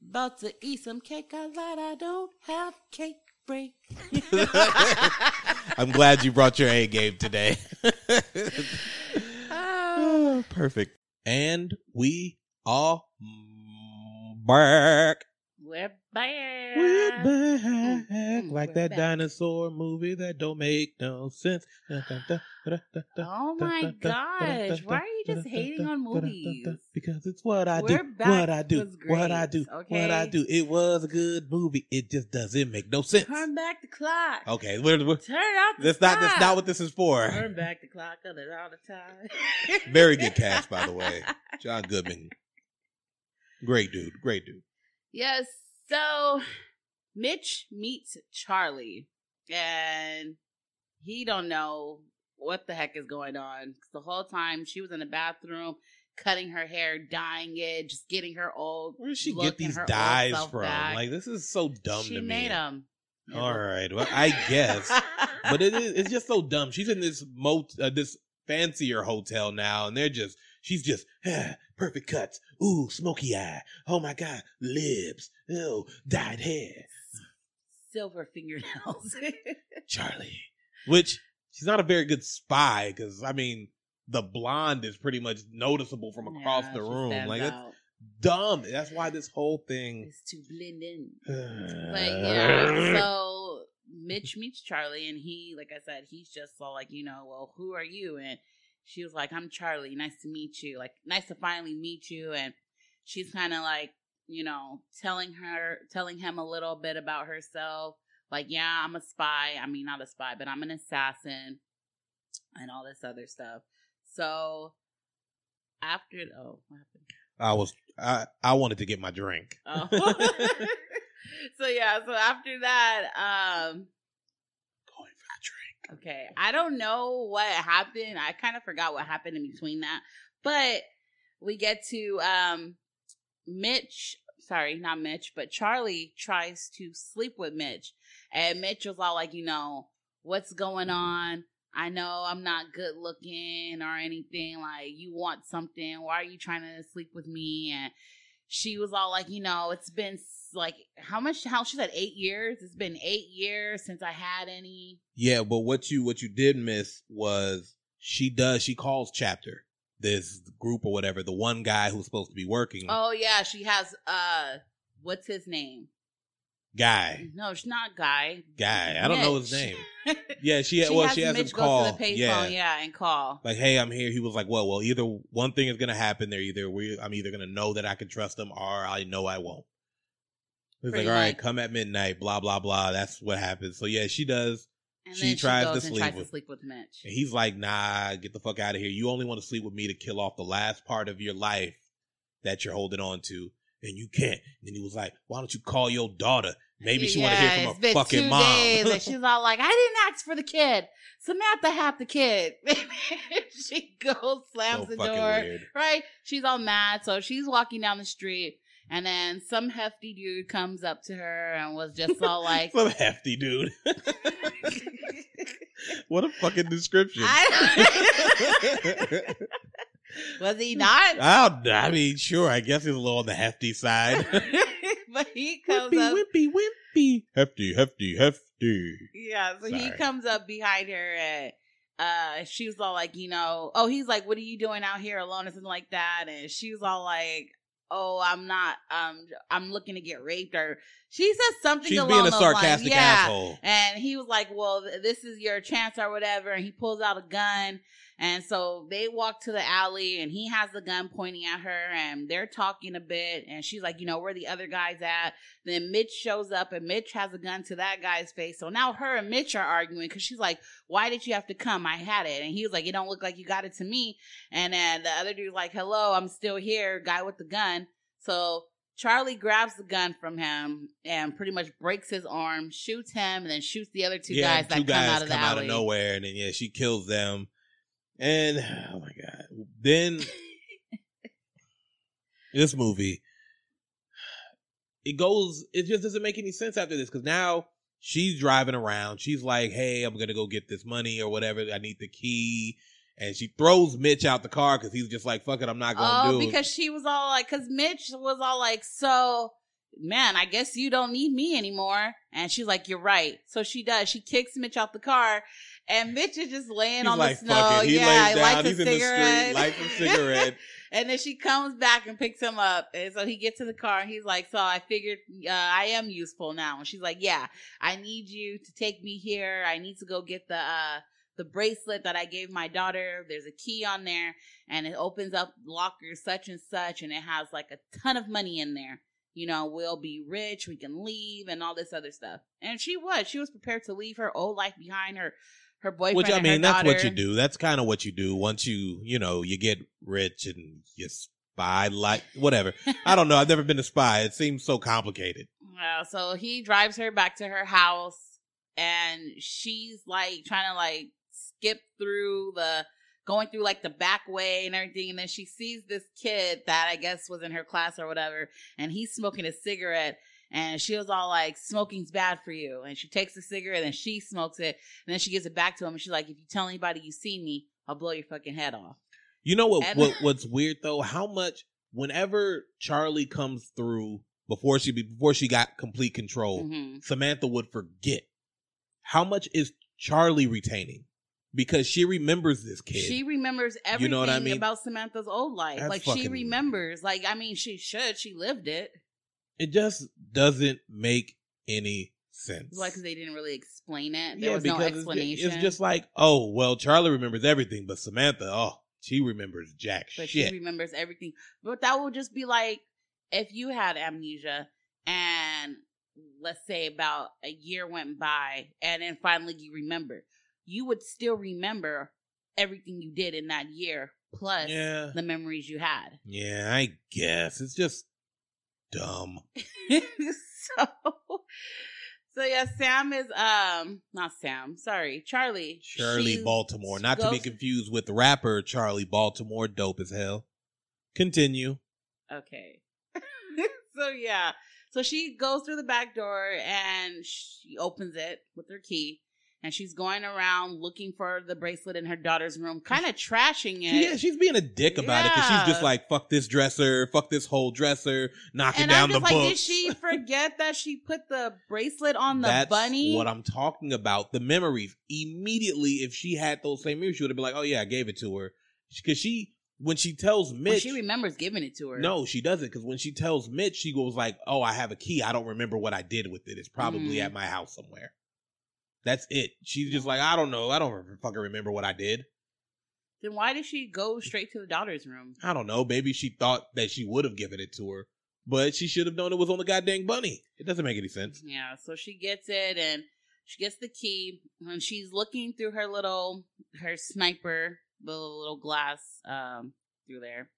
About to eat some cake, cause I don't have cake break. (laughs) I'm glad you brought your A game today. Ah. (laughs) (laughs) Perfect. And we mm, back. We're back. We're back. mm, like we're that back. dinosaur movie that don't make no sense. Oh my gosh. Why are you just hating on movies? Because it's what I We're do. What I do. What I do. What I do. It was a good movie. It just doesn't make no sense. Turn back the clock. Okay, we're, we're, Turn out the that's not that's not what this is for. Turn back the clock all the time. Very good cast, by the way. John Goodman. Great dude. Great dude. Yes. So Mitch meets Charlie, and he don't know what the heck is going on. the whole time she was in the bathroom, cutting her hair, dyeing it, just getting her old. Where does she get these dyes from? back. Like this is so dumb she to me. made them. All right, well, I guess, but it is it's just so dumb. She's in this mot uh, this fancier hotel now, and they're just she's just ah, (sighs) perfect cuts. Ooh, smoky eye. Oh my god, lips. Oh, dyed hair. silver fingernails. (laughs) Charlie, which she's not a very good spy because I mean the blonde is pretty much noticeable from across Yeah, the room. Like it's out. dumb. That's why this whole thing. is to blend in. But (sighs) yeah, so Mitch meets Charlie, and he, like I said, he's just all like, you know, well, who are you? And she was like, I'm Charlie. Nice to meet you. Like, nice to finally meet you. And she's kind of like, you know, telling her, telling him a little bit about herself. Like, yeah, I'm a spy. I mean, not a spy, but I'm an assassin, and all this other stuff. So after, oh, what happened? I was I I wanted to get my drink. Oh. (laughs) so yeah, so after that, um Going for a drink. Okay, I don't know what happened. I kind of forgot what happened in between that. But we get to um Mitch, sorry, not Mitch, but Charlie tries to sleep with Mitch. And Mitch was all like, you know, what's going on? I know I'm not good looking or anything. Like, you want something. Why are you trying to sleep with me? And she was all like, you know, it's been like, how much, how she said eight years? It's been eight years since I had any. Yeah, but what you what you did miss was she does she calls chapter this group or whatever the one guy who's supposed to be working Oh, yeah. She has, uh, what's his name? Guy No, it's not Guy. guy I don't know his name. Yeah, she, (laughs) She well has she has him call. the payphone, yeah. yeah, and call. Like, hey, I'm here. He was like, well, well, either one thing is gonna happen. They're either we, I'm either gonna know that I can trust them, or I know I won't. He's like, all right, much. come at midnight. Blah blah blah. That's what happens. So yeah, she does. And She tries she to sleep tries with- to sleep with Mitch. And he's like, nah, get the fuck out of here. You only want to sleep with me to kill off the last part of your life that you're holding on to, and you can't. And then he was like, why don't you call your daughter? Maybe she want to Yeah, hear from her fucking mom. and (laughs) she's all like, "I didn't ask for the kid. Samantha had the kid." (laughs) she goes, slams So the door. weird. Right? She's all mad, so she's walking down the street, and then some hefty dude comes up to her and was just (laughs) all like, Some hefty dude. what a fucking description. I- "Was he not?" I, I mean, sure. I guess he's a little on the hefty side. (laughs) but he comes wimpy, up. wimpy, wimpy. Hefty, hefty, hefty. Yeah, so he comes up behind her and uh she was all like, you know, oh, he's like, What are you doing out here alone or something like that? And she was all like, Oh, I'm not um I'm looking to get raped or she said something She's along being a those lines. Yeah. asshole. And he was like, Well, this is your chance or whatever. And he pulls out a gun. And so they walk to the alley and he has the gun pointing at her and they're talking a bit. And she's like, You know, where the other guy's at? Then Mitch shows up and Mitch has a gun to that guy's face. So now her and Mitch are arguing because she's like, Why did you have to come? I had it. And he was like, It don't look like you got it to me. And then the other dude's like, Hello, I'm still here, guy with the gun. So Charlie grabs the gun from him and pretty much breaks his arm, shoots him, and then shoots the other two yeah, guys that two come out of the come out of nowhere, and then yeah, she kills them. And oh my god, then (laughs) this movie, it goes. It just doesn't make any sense after this because now she's driving around. She's like, "Hey, I'm gonna go get this money or whatever. I need the key." And she throws Mitch out the car because he's just like, "Fuck it, I'm not gonna Oh, do it." because she was all like, because Mitch was all like, so, man, I guess you don't need me anymore. And she's like, you're right. So she does. She kicks Mitch out the car, and Mitch is just laying He's on like, the snow. He yeah, lays down. lights He's a in the cigarette. street, lights a cigarette. (laughs) and then she comes back and picks him up. And so he gets to the car and he's like, So I figured uh, I am useful now. And she's like, Yeah, I need you to take me here. I need to go get the uh the bracelet that I gave my daughter. There's a key on there and it opens up locker such and such and it has like a ton of money in there. You know, we'll be rich, we can leave and all this other stuff. And she was. She was prepared to leave her old life behind her her boyfriend. Which I mean, that's what you do. That's kind of what you do once you, you know, you get rich and you spy like whatever. I don't know. I've never been a spy. It seems so complicated. Yeah, so he drives her back to her house and she's like trying to like skip through the going through like the back way and everything and then she sees this kid that I guess was in her class or whatever and he's smoking a cigarette and she was all like smoking's bad for you and she takes the cigarette and she smokes it and then she gives it back to him and she's like if you tell anybody you see me I'll blow your fucking head off. You know what, And- what what's weird though? How much whenever Charlie comes through before she before she got complete control, Mhm. Samantha would forget. How much is Charlie retaining? Because she remembers this kid. She remembers everything You know what I mean? about Samantha's old life. That's like she remembers. Like I mean, she should. She lived it. It just doesn't make any sense. Why? Because they didn't really explain it. There yeah, was no it's explanation. It's, just like, oh, well, Charlie remembers everything, but Samantha, oh, she remembers jack but shit. she remembers everything. But that would just be like if you had amnesia and let's say about a year went by and then finally you remember, you would still remember everything you did in that year plus yeah, the memories you had. yeah, I guess it's just dumb. (laughs) so so yeah sam is um not sam sorry charlie Charlie She Baltimore, not to be confused with rapper Charli Baltimore, dope as hell. Continue. okay (laughs) so yeah so she goes through the back door and she opens it with her key and she's going around looking for the bracelet in her daughter's room kind of trashing it Yeah, she's being a dick about it because she's just like, fuck this dresser, fuck this whole dresser, knocking and down I'm just the like, books. did she (laughs) forget that she put the bracelet on the That's bunny? what I'm talking about. The memories. Immediately, if she had those same memories, she would have been like, "Oh yeah, I gave it to her." Because she, when she tells Well, Mitch, she remembers giving it to her. no, she doesn't. Because when she tells Mitch, she goes like, "Oh, I have a key. I don't remember what I did with it. It's probably Mhm. at my house somewhere." That's it. She's just like, "I don't know. I don't fucking remember what I did. Then why did she go straight to the daughter's room? I don't know. Maybe she thought that she would have given it to her, but she should have known it was on the goddamn bunny. It doesn't make any sense." Yeah, so she gets it and she gets the key and she's looking through her little her sniper, the little glass um through there.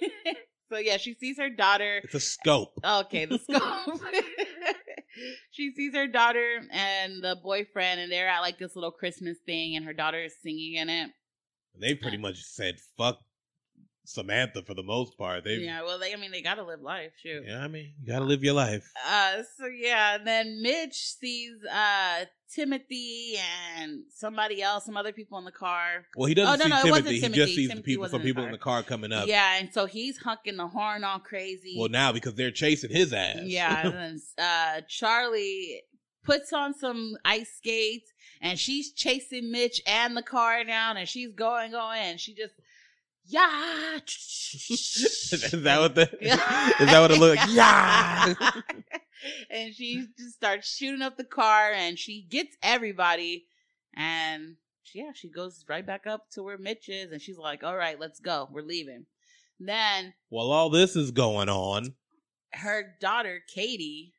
(laughs) so yeah, she sees her daughter. It's a scope. Okay, the scope. (laughs) (laughs) (laughs) she sees her daughter and the boyfriend and they're at like this little Christmas thing and her daughter is singing in it. They pretty much said fuck Samantha for the most part. They Yeah, well they I mean they gotta live life, shoot. Yeah, I mean, you gotta live your life. Uh, so yeah, and then Mitch sees uh Timothy and somebody else, some other people in the car. Well, he doesn't Oh, no, see no, Timothy. He Timothy. just sees Timothy the people, some in the people car. in the car coming up. Yeah, and so he's honking the horn all crazy. Well, now because they're chasing his ass. yeah, and (laughs) then uh Charlie puts on some ice skates and she's chasing Mitch and the car down and she's going, going, and she just (laughs) yeah. is that what the? Is that what it looked? like? (laughs) Yeah. and she just starts shooting up the car and she gets everybody and yeah she goes right back up to where mitch is and she's like all right let's go we're leaving then While all this is going on, her daughter katie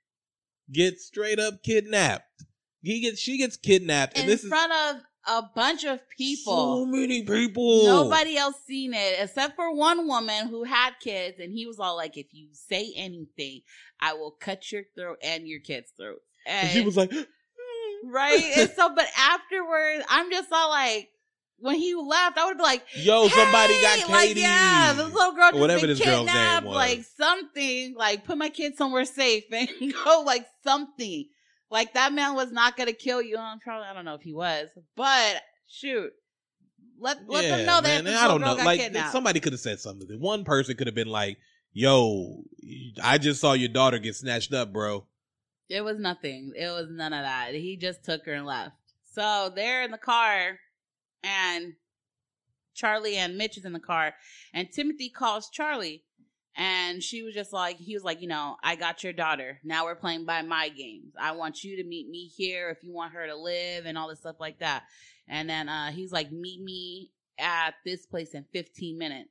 gets straight up kidnapped. He gets, she gets kidnapped, and in this is front of a bunch of people. so many people. nobody else seen it except for one woman who had kids and he was all like if you say anything i will cut your throat and your kids throats And she was like, (gasps) right? And so, but afterwards, I'm just all like, when he left, I would be like, "Yo, somebody got Katie." Like, yeah, this little girl just Whatever this girl's name kidnapped, was. like something, like put my kid somewhere safe and (laughs) go, like something. Like that man was not gonna kill you. I'm probably, I don't know if he was, but shoot, let let them know that I don't know. Like kidnapped. somebody could have said something. One person could have been like, "Yo, I just saw your daughter get snatched up, bro." It was nothing. It was none of that. He just took her and left. So they're in the car, and Charlie and Mitch is in the car, and Timothy calls Charlie, and she was just like, he was like, you know, I got your daughter. Now we're playing by my games. I want you to meet me here if you want her to live and all this stuff like that. And then uh, he's like, meet me at this place in 15 minutes.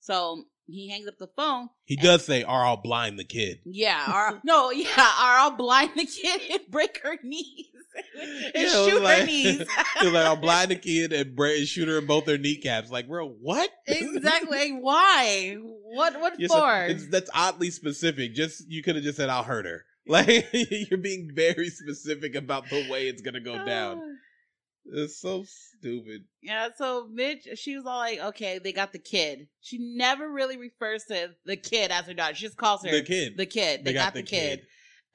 So he hangs up the phone. He does say, "Or I'll blind the kid." Yeah, or (laughs) no, yeah, or I'll blind the kid and break her knees (laughs) and Yeah, shoot her like- knees. (laughs) He's like, "I'll blind the kid and, bra- and shoot her in both her kneecaps." Like, bro, what? exactly. Why? What? What You're so- for? it's, that's oddly specific. Just you could have just said, "I'll hurt her." (laughs) Like you're being very specific about the way it's gonna go (sighs) down. It's so stupid. Yeah, so Mitch, she was all like, okay, they got the kid. She never really refers to the kid as her daughter. She just calls her The kid. The kid. They, got, the, kid.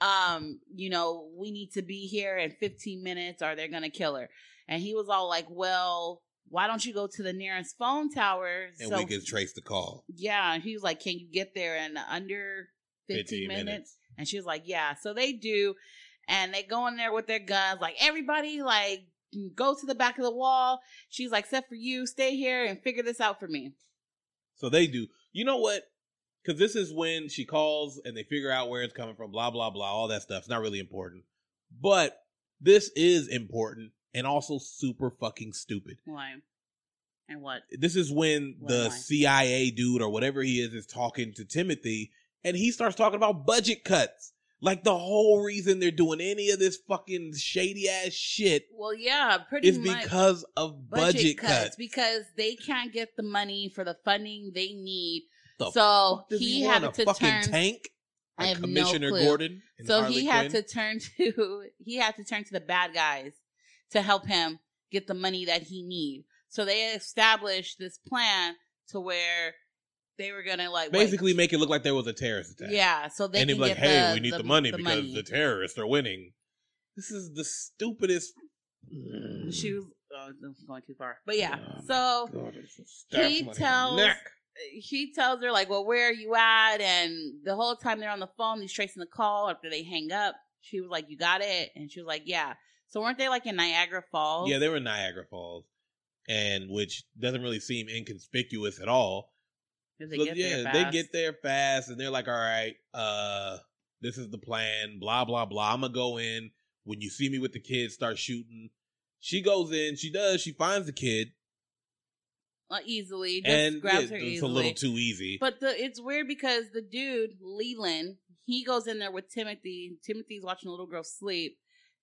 Um, you know, we need to be here in 15 minutes or they're going to kill her. And he was all like, well, why don't you go to the nearest phone tower? And so, we can trace the call. yeah. And he was like, can you get there in under 15, 15 minutes? minutes. And she was like, yeah. So they do. And they go in there with their guns, like, everybody, like, go to the back of the wall. She's like, except for you, stay here and figure this out for me. So they do. You know what? Because this is when she calls and they figure out where it's coming from. Blah blah blah. All that stuff. It's not really important, but this is important and also super fucking stupid. Why? And what? This is when Why, the? CIA dude or whatever he is is talking to Timothy, and he starts talking about budget cuts. Like the whole reason they're doing any of this fucking shady ass shit Well, yeah, pretty is because of budget, cuts. because they can't get the money for the funding they need. The so fuck he, had to turn. tank. I Like have no Commissioner clue. Gordon. and So Harley he had Quinn? to turn (laughs) to he had to turn to the bad guys to help him get the money that he need. So they established this plan to where they were gonna like wait, basically make it look like there was a terrorist attack. yeah. So they and can he'd be like, get "Hey, the, we need the, the, money the because money. the terrorists are winning." This is the stupidest. she was oh, going too far, but yeah. Oh, so God, it's a staff he tells neck. he tells her like, "Well, where are you at?" And the whole time they're on the phone, he's tracing the call after they hang up. She was like, "You got it," and she was like, "Yeah." So weren't they like in Niagara Falls? Yeah, they were in Niagara Falls, and which doesn't really seem inconspicuous at all. They So, yeah, they get there fast, and they're like, "All right, uh, this is the plan." Blah blah blah. I'm gonna go in. When you see me with the kids, start shooting. She goes in. She does. She finds the kid, uh, easily. Just and grabs yeah, her it's easily. a little too easy. But the it's weird because the dude Leland he goes in there with Timothy. Timothy's watching the little girl sleep.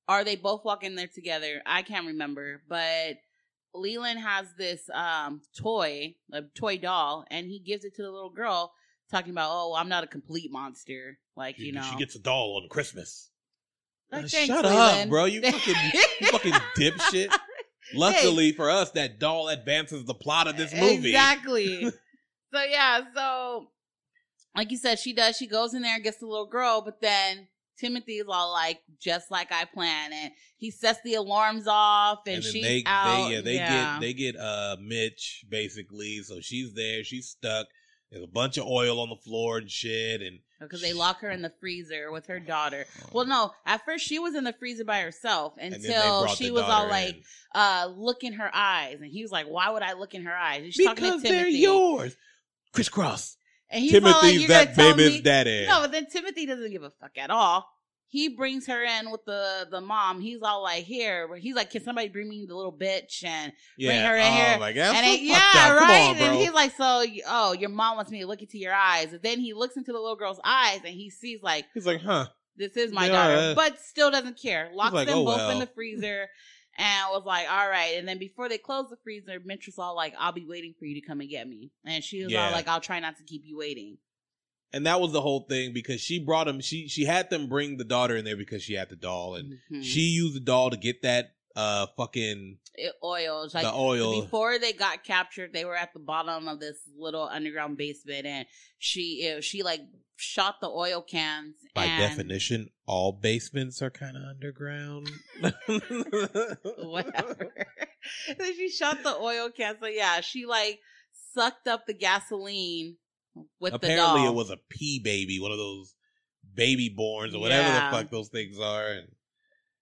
Are they both walking there together? I can't remember, but Leland has this um toy, a toy doll, and he gives it to the little girl, talking about, "Oh, I'm not a complete monster." Like she, you know, she gets a doll on Christmas. Like, Uh, thanks, Shut up, bro! You fucking, you (laughs) fucking dipshit. Luckily for us, that doll advances the plot of this movie. Exactly. (laughs) so yeah, so like you said, she does. She goes in there and gets the little girl, but then Timothy is all like, just like I planned, and he sets the alarms off, and, and she's they, out. they yeah they yeah. get they get uh Mitch basically, so she's there, she's stuck. There's a bunch of oil on the floor and shit, and because they lock her in the freezer with her daughter. Well, no, at first she was in the freezer by herself and then they until she was all daughter like, in. uh, look in her eyes, and he was like, why would I look in her eyes? She's talking because they're yours. Crisscross. And he's all like, Timothy's that baby's me- daddy. No, but then Timothy doesn't give a fuck at all. He brings her in with the the mom. He's all like, "Here," he's like, "Can somebody bring me the little bitch?" And yeah. her in oh here, my god. and it, yeah, up. Right. on, and he's like, "So, oh, your mom wants me to look into your eyes." And then he looks into the little girl's eyes, and he sees like, He's like, huh? "This is my Yeah, daughter," uh, but still doesn't care. Locks like, them "Oh, both well." in the freezer. And I was like, all right. And then before they close the freezer, Mitch was all like, I'll be waiting for you to come and get me. And she was Yeah. all like, I'll try not to keep you waiting. And that was the whole thing because she brought him. She she had them bring the daughter in there because she had the doll, and Mhm. she used the doll to get that uh fucking it oils like the oil. before they got captured they were at the bottom of this little underground basement and she it, she like shot the oil cans By definition, all basements are kind of underground. (laughs) whatever (laughs) then she shot the oil cans so yeah she like sucked up the gasoline with Apparently, the doll. it was a pea baby, one of those baby borns or whatever Yeah. the fuck those things are. And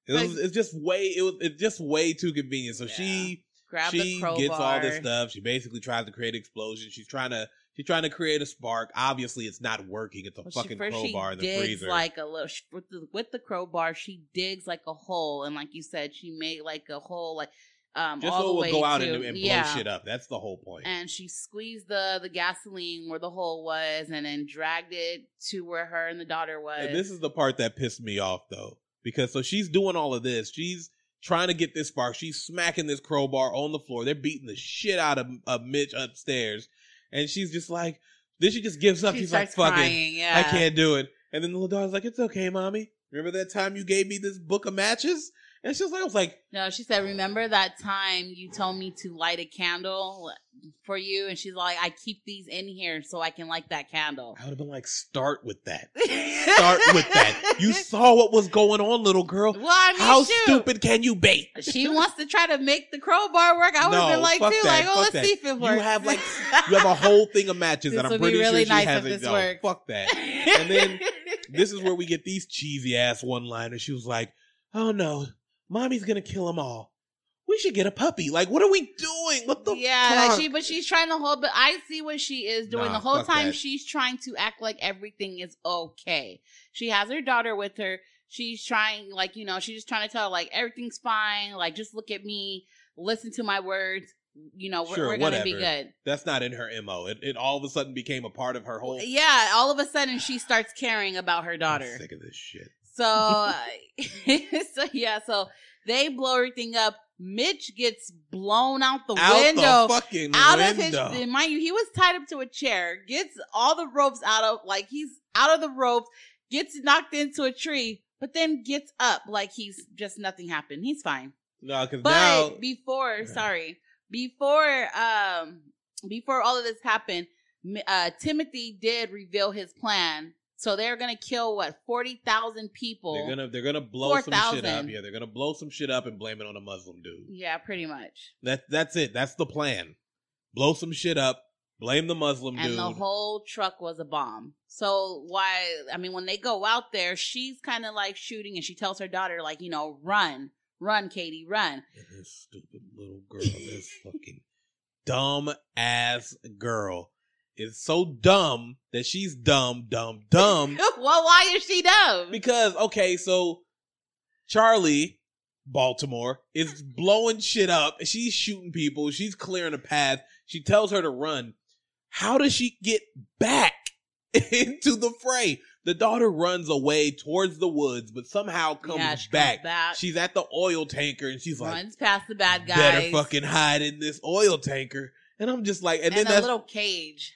it was, it's just way it was it's just way too convenient. So she grab she gets all this stuff. She basically tries to create an explosion. She's trying to she's trying to create a spark. Obviously, it's not working. It's a Well, she- fucking first crowbar she in the digs freezer. like a little with the with the crowbar. She digs like a hole, and like you said, she made like a hole, like um, Just all so it will go out to, and, and blow yeah. shit up. That's the whole point. And she squeezed the the gasoline where the hole was, and then dragged it to where her and the daughter was. And this is the part that pissed me off though, because so she's doing all of this. She's trying to get this spark. She's smacking this crowbar on the floor. They're beating the shit out of, of Mitch upstairs, and she's just like, then she just gives up. she she's like, starts "Fuck it, crying. Yeah, I can't do it." And then the little daughter's like, "It's okay, mommy. Remember that time you gave me this book of matches?" And she's like, "I was like, No, she said, "Remember that time you told me to light a candle for you?" And she's like, "I keep these in here so I can light that candle." I would have been like, start with that. (laughs) Start with that. You saw what was going on, little girl. Well, I mean, How shoot. stupid can you be? She wants to try to make the crowbar work. I would have No, been like, too, that, like, oh, let's that. see if it works. You have, like, (laughs) You have a whole thing of matches, This and I'm pretty really sure she nice hasn't. this works. fuck that. (laughs) And then this is where we get these cheesy ass one liners. She was like, "Oh no, mommy's gonna kill them all. We should get a puppy. Like, what are we doing? What the yeah, fuck? like she, but she's trying to hold. But I see what she is doing Nah, the whole time. that. She's trying to act like everything is okay. She has her daughter with her. She's trying, like you know, she's just trying to tell, like everything's fine. Like just look at me, listen to my words. You know, we're, Sure, we're gonna be good. That's not in her mo. It, it all of a sudden became a part of her whole. Yeah, all of a sudden she starts caring about her I'm daughter. sick of this shit. So, (laughs) so yeah, so they blow everything up. Mitch gets blown out the Out window. the fucking out window. of his mind you, he was tied up to a chair, gets all the ropes out of like he's out of the ropes, gets knocked into a tree, but then gets up like he's just nothing happened. He's fine. no, because But now before, sorry, before um before all of this happened, uh Timothy did reveal his plan. So they're gonna kill what forty thousand people. they're gonna they're gonna blow some shit up. Yeah, they're gonna blow some shit up and blame it on a Muslim dude. yeah, pretty much. That that's it. That's the plan. Blow some shit up. Blame the Muslim and dude. the whole truck was a bomb. So why? I mean, when they go out there, she's kind of like shooting, and she tells her daughter, like, you know, run, run, Katie, run. And this stupid little girl, this (laughs) fucking dumb ass girl, is so dumb that she's dumb, dumb, dumb. (laughs) well, why is she dumb? because okay, so Charlie Baltimore is (laughs) blowing shit up. She's shooting people. She's clearing a path. She tells her to run. How does she get back (laughs) into the fray? The daughter runs away towards the woods, but somehow comes Yeah, she comes back. back. She's at the oil tanker, and she's like, runs past the bad guys. better fucking hide in this oil tanker. And I'm just like, and, and then a that's, little cage.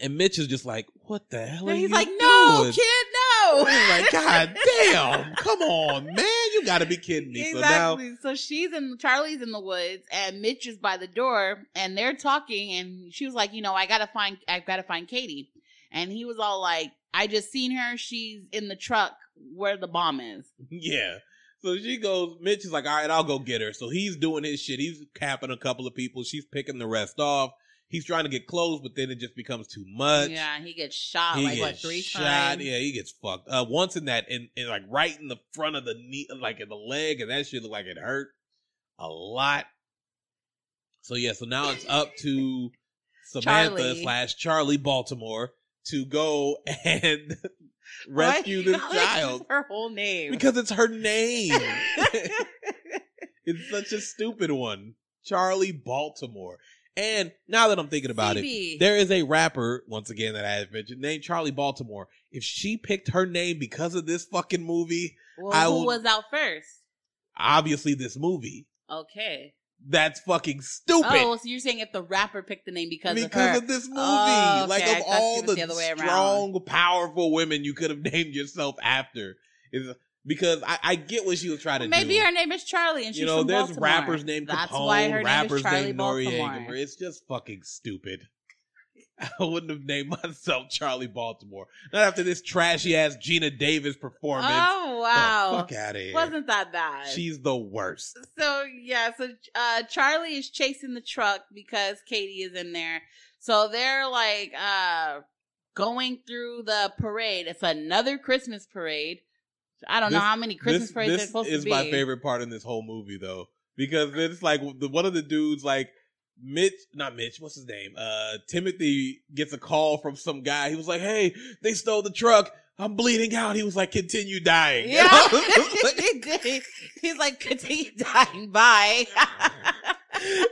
And Mitch is just like, what the hell are And he's like, no, doing? kid, no. I'm like, God damn, come on, man, you gotta be kidding me. So now, So, she's in Charlie's in the woods, and Mitch is by the door, and they're talking, and she was like, you know, I gotta find, I gotta find Katie, and he was all like, I just seen her. She's in the truck where the bomb is. (laughs) yeah. So she goes, Mitch is like, all right, I'll go get her. So he's doing his shit. He's capping a couple of people. She's picking the rest off. He's trying to get close, but then it just becomes too much. yeah, he gets shot he like what three shot. times. Yeah, he gets fucked. Uh, once in that, and, in like right in the front of the knee, like in the leg, and that shit looked like it hurt a lot. So yeah, so now it's up to (laughs) Samantha Charlie. slash Charlie Baltimore to go and (laughs) rescue this child Her whole name. because it's her name. (laughs) it's such a stupid one, Charlie Baltimore. And now that I'm thinking about it, there is a rapper once again that I had mentioned named Charli Baltimore. If she picked her name because of this fucking movie, well, I who will- was out first? obviously this movie. Okay. That's fucking stupid. Oh, so you're saying if the rapper picked the name because, because of her? Because of this movie. Oh, okay. Like of all the, the strong, powerful women you could have (laughs) named yourself after. Is because I, I get what she was trying to Maybe do. Maybe her name is Charlie, and she's you know, there's Baltimore. rappers named That's Capone, why her name rappers Charlie named Baltimore. Noreaga. It's just fucking stupid. (laughs) I wouldn't have named myself Charlie Baltimore. Not after this trashy ass Geena Davis performance. Oh wow, The fuck out of here. wasn't that bad? She's the worst. so yeah, so uh, Charlie is chasing the truck because Katie is in there. So they're like uh, going through the parade. It's another Christmas parade. I don't know how many Christmas this parades this supposed to be. This is my favorite part in this whole movie, though. because it's like the, one of the dudes like Mitch, not Mitch, what's his name? Uh, Timothy gets a call from some guy. He was like, "Hey, they stole the truck. I'm bleeding out." He was like, "Continue dying." (laughs) Yeah, he (laughs) did. (laughs) He's like, continue dying. Bye.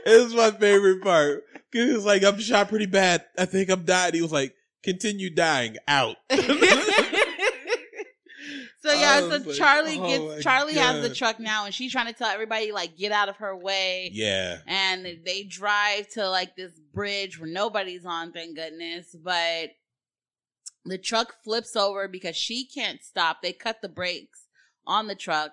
it's my favorite part. He was like, "I'm shot pretty bad. I think I'm dying." He was like, "Continue dying." Out. So yeah, I so like, Charlie oh gets Charlie has the truck now, and she's trying to tell everybody like get out of her way. yeah. And they drive to like this bridge where nobody's on, thank goodness. But the truck flips over because she can't stop. They cut the brakes on the truck,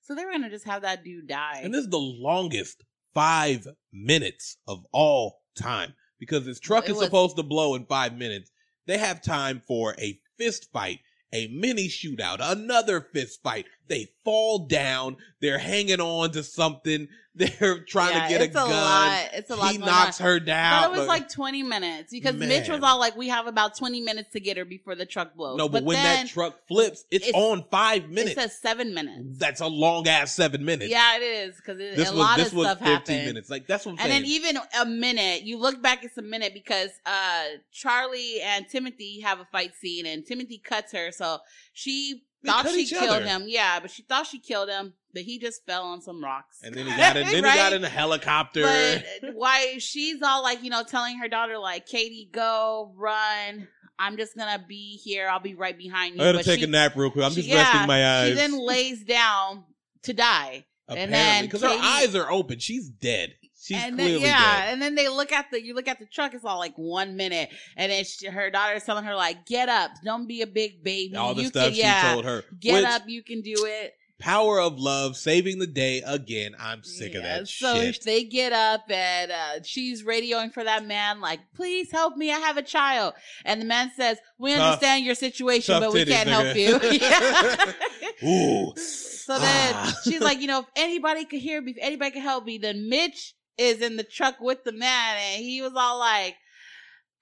so they were gonna just have that dude die. And this is the longest five minutes of all time because this truck It is was- supposed to blow in five minutes. They have time for a fist fight, a mini shootout, another fist fight. They fall down. They're hanging on to something. (laughs) They're trying Yeah, to get it's a gun. lot. It's a lot. he knocks on. her I down. thought it was but- like 20 minutes because Mitch was all like, we have about 20 minutes to get her before the truck blows. no, but, when then that truck flips, it's, it's- on five minutes. it says seven minutes. That's a long ass seven minutes. Yeah, it is because a was lot of stuff happened. minutes. Like that's what I'm And saying. then even a minute, you look back, it's a minute because uh Charlie and Timothy have a fight scene, and Timothy cuts her, so she They thought she killed other. him. Yeah, but she thought she killed him, but he just fell on some rocks. And then he (laughs) got in. Then he got in a helicopter. But (laughs) why she's all like, you know, telling her daughter like, Katie, go run. I'm just gonna be here. I'll be right behind you. I gotta But take she- a nap real quick. I'm she- just resting my eyes. She then lays down to die. and Apparently, then because her eyes are open. She's dead. She's and then, yeah, dead. and then they look at the you look at the truck. It's all like one minute, and then she, her is telling her like, "Get up, don't be a big baby. All the you stuff can, she yeah, told her. Get Which, up, you can do it." Power of love, saving the day again. I'm sick of Yeah, that so shit. they get up and uh, she's radioing for that man, like, "Please help me, I have a child." And the man says, "We Tough- understand your situation, tough but we titties, can't help you." (laughs) (laughs) Ooh. So then Ah. she's like, (laughs) you know, if anybody could hear me, if anybody could help me, then Mitch is in the truck with the man, and he was all like,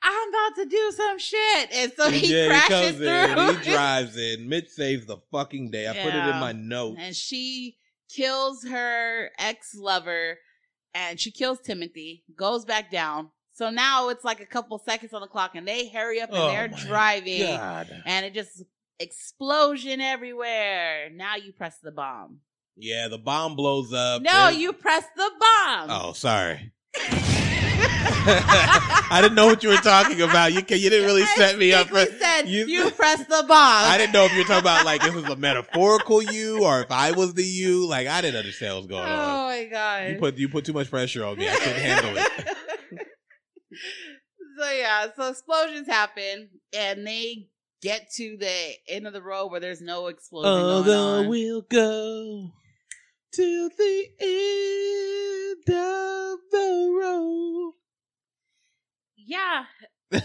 "I'm about to do some shit," and so he yeah, crashes he through, in. (laughs) He drives in. Mitch saves the fucking day. I put it in my notes. and she kills her ex lover, and she kills Timothy. Goes back down. So now it's like a couple seconds on the clock, and they hurry up and Oh they're driving, God. and it just explosion everywhere. Now you press the bomb. Yeah, the bomb blows up. No, and- you press the bomb. Oh, sorry. (laughs) I didn't know what you were talking about. You you didn't really set me up for. Said you- you, press the bomb. I didn't know if you were talking about like this was a metaphorical you or if I was the you. Like I didn't understand what was going Oh on. Oh my god! You put you put too much pressure on me. I couldn't handle it. (laughs) so yeah, so explosions happen, and they get to the end of the road where there's no explosion oh, going Although on. we'll go to the end of the road. yeah, (laughs)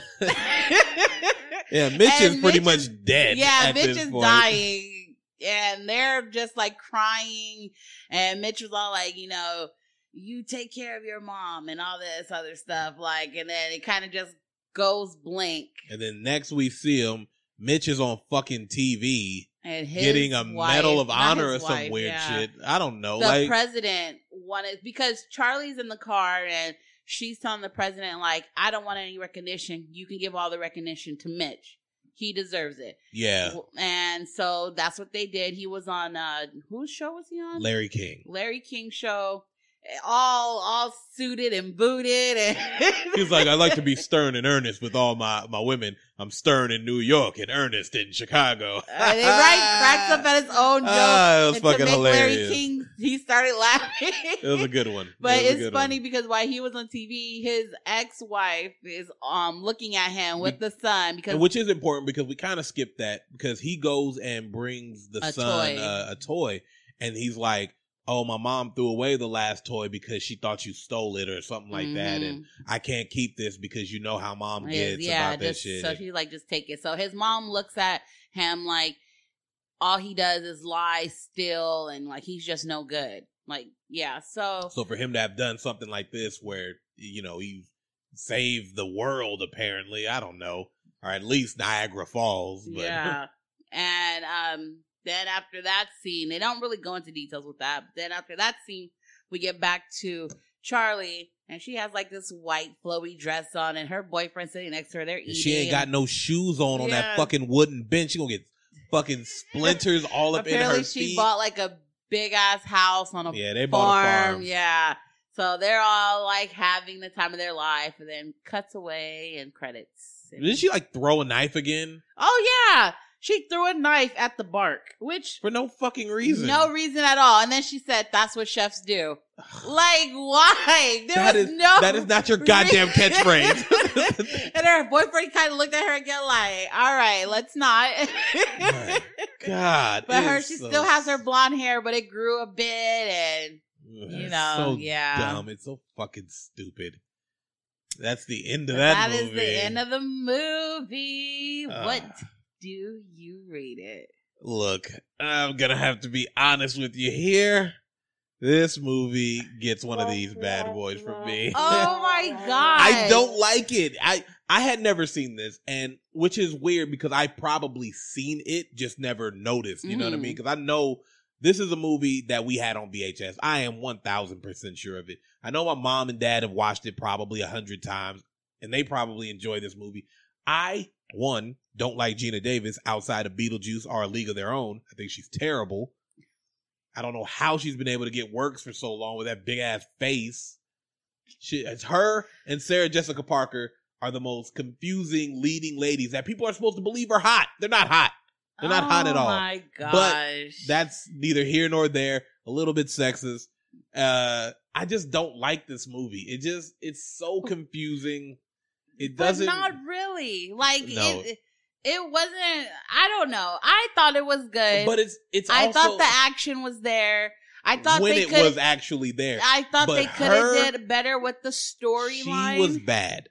Yeah, Mitch And is pretty Mitch is- much dead. yeah, Mitch is point. dying, and they're just like crying, and Mitch was all like, you know, you take care of your mom and all this other stuff, like, and then it kind of just goes blank. And then next we see him, Mitch is on fucking TV And getting a wife- Medal of Honor or some wife, weird yeah. shit. I don't know. the like president wanted because Charlie's in the car and she's telling the president like, "I don't want any recognition. You can give all the recognition to Mitch. He deserves it." yeah, And so that's what they did. He was on uh whose show was he on? Larry King. Larry King show. All all suited and booted and (laughs) He's like, I like to be stern and earnest with all my, my women. I'm stern in New York and earnest in Chicago. And right cracks up at his own joke. Ah, it was And fucking make hilarious. Larry King, he started laughing. It was a good one. But It it's funny one. because while he was on TV, his ex-wife is um looking at him with the son because which is important because we kind of skipped that because he goes and brings the A son toy. Uh, a toy, and he's like, "Oh, my mom threw away the last toy because she thought you stole it or something like that, Mhm. and I can't keep this because you know how mom gets yeah, about that shit." so she's like, just take it. So his mom looks at him like all he does is lie, still, and like he's just no good. Like, yeah. So so for him to have done something like this, where you know he saved the world, apparently, I don't know, or at least Niagara Falls, but yeah, (laughs) and um, then after that scene, they don't really go into details with that. But then after that scene, we get back to Charlie, and she has like this white flowy dress on, and her boyfriend sitting next to her. They're eating. She ain't got no shoes on on Yeah. that fucking wooden bench. She gonna get fucking (laughs) splinters all up in Apparently, her she feet. bought like a big ass house on a yeah, they bought a farm. farm. Yeah. So they're all like having the time of their life, and then cuts away and credits. Didn't she like throw a knife again Oh yeah, she threw a knife at the bark, which for no fucking reason? no reason at all. And then she said, "That's what chefs do." like why? There That was is no. that is not your goddamn catchphrase. (laughs) and her boyfriend kind of looked at her again, like, "All right, let's not." (laughs) God, but her, she so still has her blonde hair, but it grew a bit, and you know, so yeah. dumb. It's so fucking stupid. That's the end of that. that is movie. the end of the movie. what Ah. Do you rate it? Look, I'm gonna have to be honest with you here. This movie gets one of these bad boys from me. (laughs) Oh my (laughs) god! I don't like it. I I had never seen this, and which is weird because I probably seen it, just never noticed. You know what I mean? Mm. Because I know this is a movie that we had on VHS. I am one thousand percent sure of it. I know my mom and dad have watched it probably a hundred times, and they probably enjoy this movie. I one don't like Geena Davis outside of Beetlejuice or A League of Their Own. I think she's terrible. I don't know how she's been able to get works for so long with that big ass face. She, it's her and Sarah Jessica Parker are the most confusing leading ladies that people are supposed to believe are hot. They're not hot. They're not hot at all. Oh my gosh! But That's neither here nor there. A little bit sexist. Uh, I just don't like this movie. It just it's so confusing. It doesn't. not really. Like No. it, it wasn't. I don't know. I thought it was good. but it's it's. I thought the action was there. I thought when they it was actually there. I thought but they could have did better with the storyline. She was bad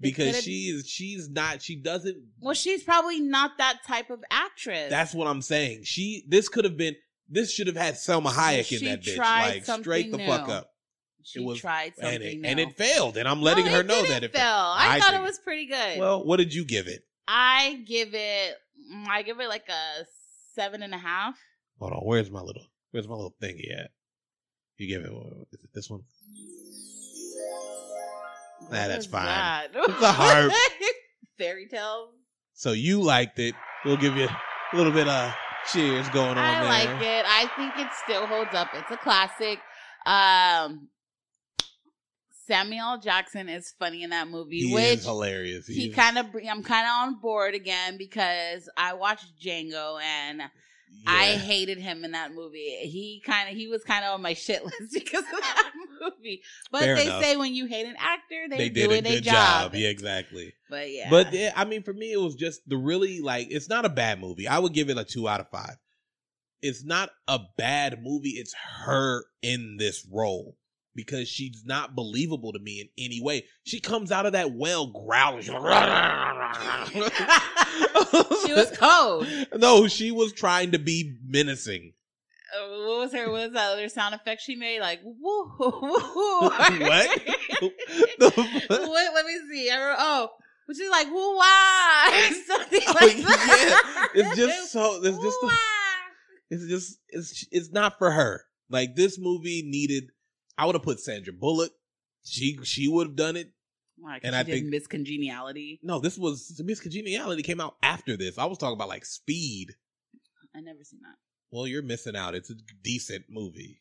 because she is. She's not. She doesn't. well, she's probably not that type of actress. That's what I'm saying. She. This could have been. This should have had Salma Hayek She in that bitch. Like straight the something fuck up. she it was- tried something And it, new. and it failed. And I'm letting No, her know that it fail. I, thought it was pretty good. Well, what did you give it? I give it. mm, I give it like a seven and a half. Hold on. Where's my little? Where's my little thingy at? You give it. Is it this one? Nah, that's fine. that? (laughs) It's a heart. (laughs) Fairy tales. So you liked it. We'll give you a little bit of cheers going on I there. like it. I think it still holds up. It's a classic. Um, Samuel Jackson is funny in that movie, He which is hilarious. he is- kind of I'm kind of on board again because I watched Django and I hated him in that movie. He kind of he was kind of on my shit (laughs) list because of that (laughs) movie. But Fair they enough. say when you hate an actor, they're they did doing a good job. job. Yeah, exactly. But yeah, But yeah, I mean, for me, it was just the really like it's not a bad movie. I would give it a two out of five. It's not a bad movie. It's her in this role because she's not believable to me in any way. She comes out of that well growling. (laughs) She was cold. no, she was trying to be menacing. Uh, what was her? What was that other sound effect she made? Like woo woo. (laughs) what? (laughs) what? Let me see. I wrote, oh, which is like woo wah, something Oh, like yeah. that. It's just so. It's just. Woo-wah. It's just. It's. It's not for her. Like this movie needed. I would have put Sandra Bullock. She. She would have done it. Like, And I think- Miss Congeniality. No, this was Miss Congeniality came out after this. I was talking about like Speed. I never seen that. Well, you're missing out. It's a decent movie.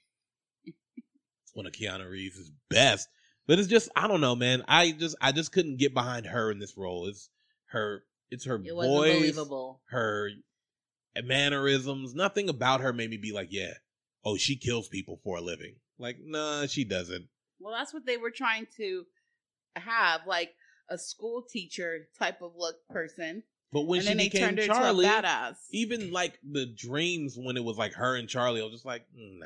It's one of Keanu Reeves' best, but it's just I don't know, man. I just I just couldn't get behind her in this role. It's her. It's her It voice, her mannerisms. Nothing about her made me be like, yeah, oh, she kills people for a living. Like, nah, she doesn't. Well, that's what they were trying to have, like a school teacher type of look person, But when and she became Charlie, to a badass. even like the dreams when it was like her and Charlie, I was just like, nah,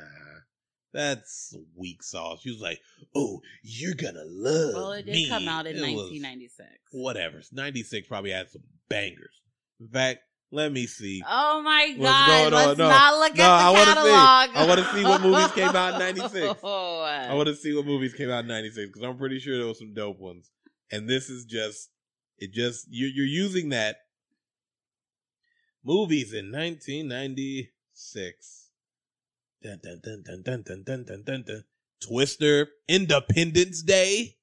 that's weak sauce. She was like, oh, you're gonna love. well, it did me." come out in It was- 1996. Whatever. 96 probably had some bangers. In fact, let me see. Oh my What's god! going? Let's No. not look No, at I the wanna see. (laughs) I wanna see what movies came out in 96. Oh, I want to see what movies came out in 96 because I'm pretty sure there was some dope ones. And this is just, it just, you're, you're using that. Movies in 1996. Dun, dun, dun, dun, dun, dun, dun, dun, dun, dun. Twister, Independence Day.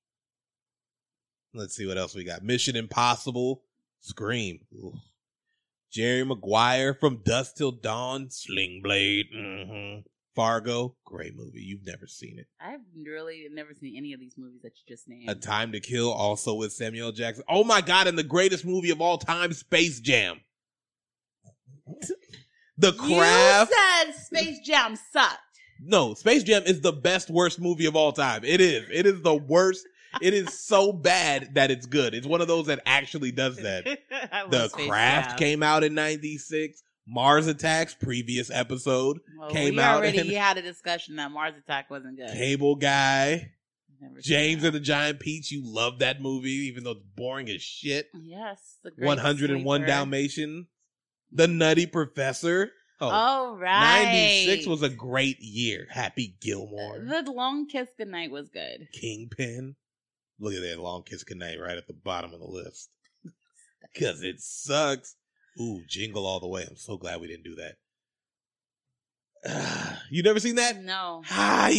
Let's see what else we got. Mission Impossible, Scream, Ooh. Jerry Maguire from Dusk Till Dawn, Sling Blade, hmm Fargo, great movie. You've never seen it. I've really never seen any of these movies that you just named. A Time to Kill, also with Samuel Jackson. Oh my God! And the greatest movie of all time, Space Jam. (laughs) the Craft. You said Space Jam sucked. No, Space Jam is the best worst movie of all time. It is. It is the worst. It is so bad that it's good. It's one of those that actually does that. (laughs) The Craft came out in 96. Mars Attacks, previous episode, Well, came we out already in- (laughs) had a discussion that Mars Attack wasn't good. Cable Guy, James and the Giant Peach. You love that movie, even though it's boring as shit. Yes, 101. Dalmatian, The Nutty Professor. Oh, Oh right, 96 was a great year. Happy Gilmore, The Long Kiss Goodnight was good. Kingpin. Look at that long kiss goodnight right at the bottom of the list. (laughs) Cause it sucks. Ooh, jingle all the way. I'm so glad we didn't do that. (sighs) you never seen that? No, Hi.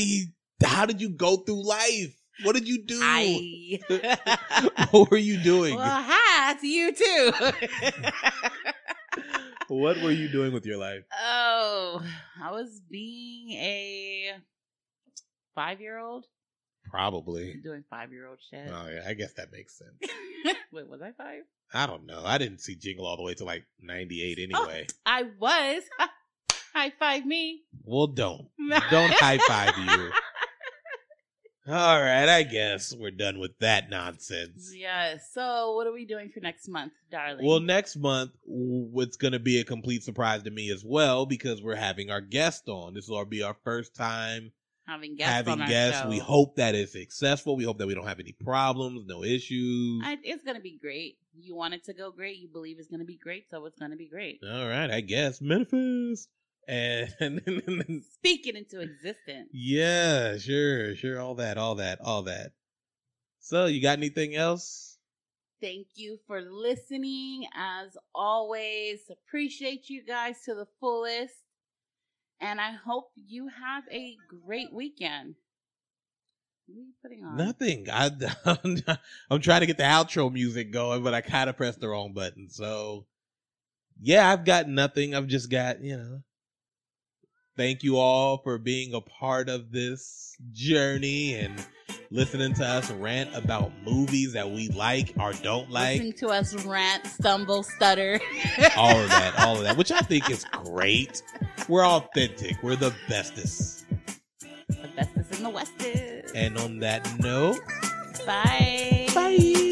How did you go through life? What did you do? (laughs) (laughs) What were you doing? well, hi to you too. what were you doing with your life? oh, I was being a five-year-old, Probably. doing five-year-old shit. Oh yeah, I guess that makes sense. (laughs) Wait, was I five? I don't know. I didn't see Jingle all the way to like '98 anyway. I was. (laughs) High five me. Well, don't (laughs) don't high five you. All right, I guess we're done with that nonsense. Yeah. So, what are we doing for next month, darling? Well, next month it's going to be a complete surprise to me as well because we're having our guest on. This will be our first time having guests having guests. show. We hope that it's successful. We hope that we don't have any problems, no issues. I, it's gonna be great. You want it to go great. You believe it's gonna be great, so it's gonna be great. All right, I guess manifest and (laughs) Speak it into existence. yeah, sure, sure, all that, all that, all that. So, you got anything else? Thank you for listening. As always, appreciate you guys to the fullest. And I hope you have a great weekend. What are you putting on? Nothing. I, (laughs) I'm trying to get the outro music going, but I kind of pressed the wrong button. So, yeah, I've got nothing. I've just got, you know, thank you all for being a part of this journey and listening to us rant about movies that we like or don't like. Listen to us rant, stumble, stutter. (laughs) all of that, all of that, which I think is great. We're authentic. We're the bestest. the bestest in the westest. And on that note, Bye. bye.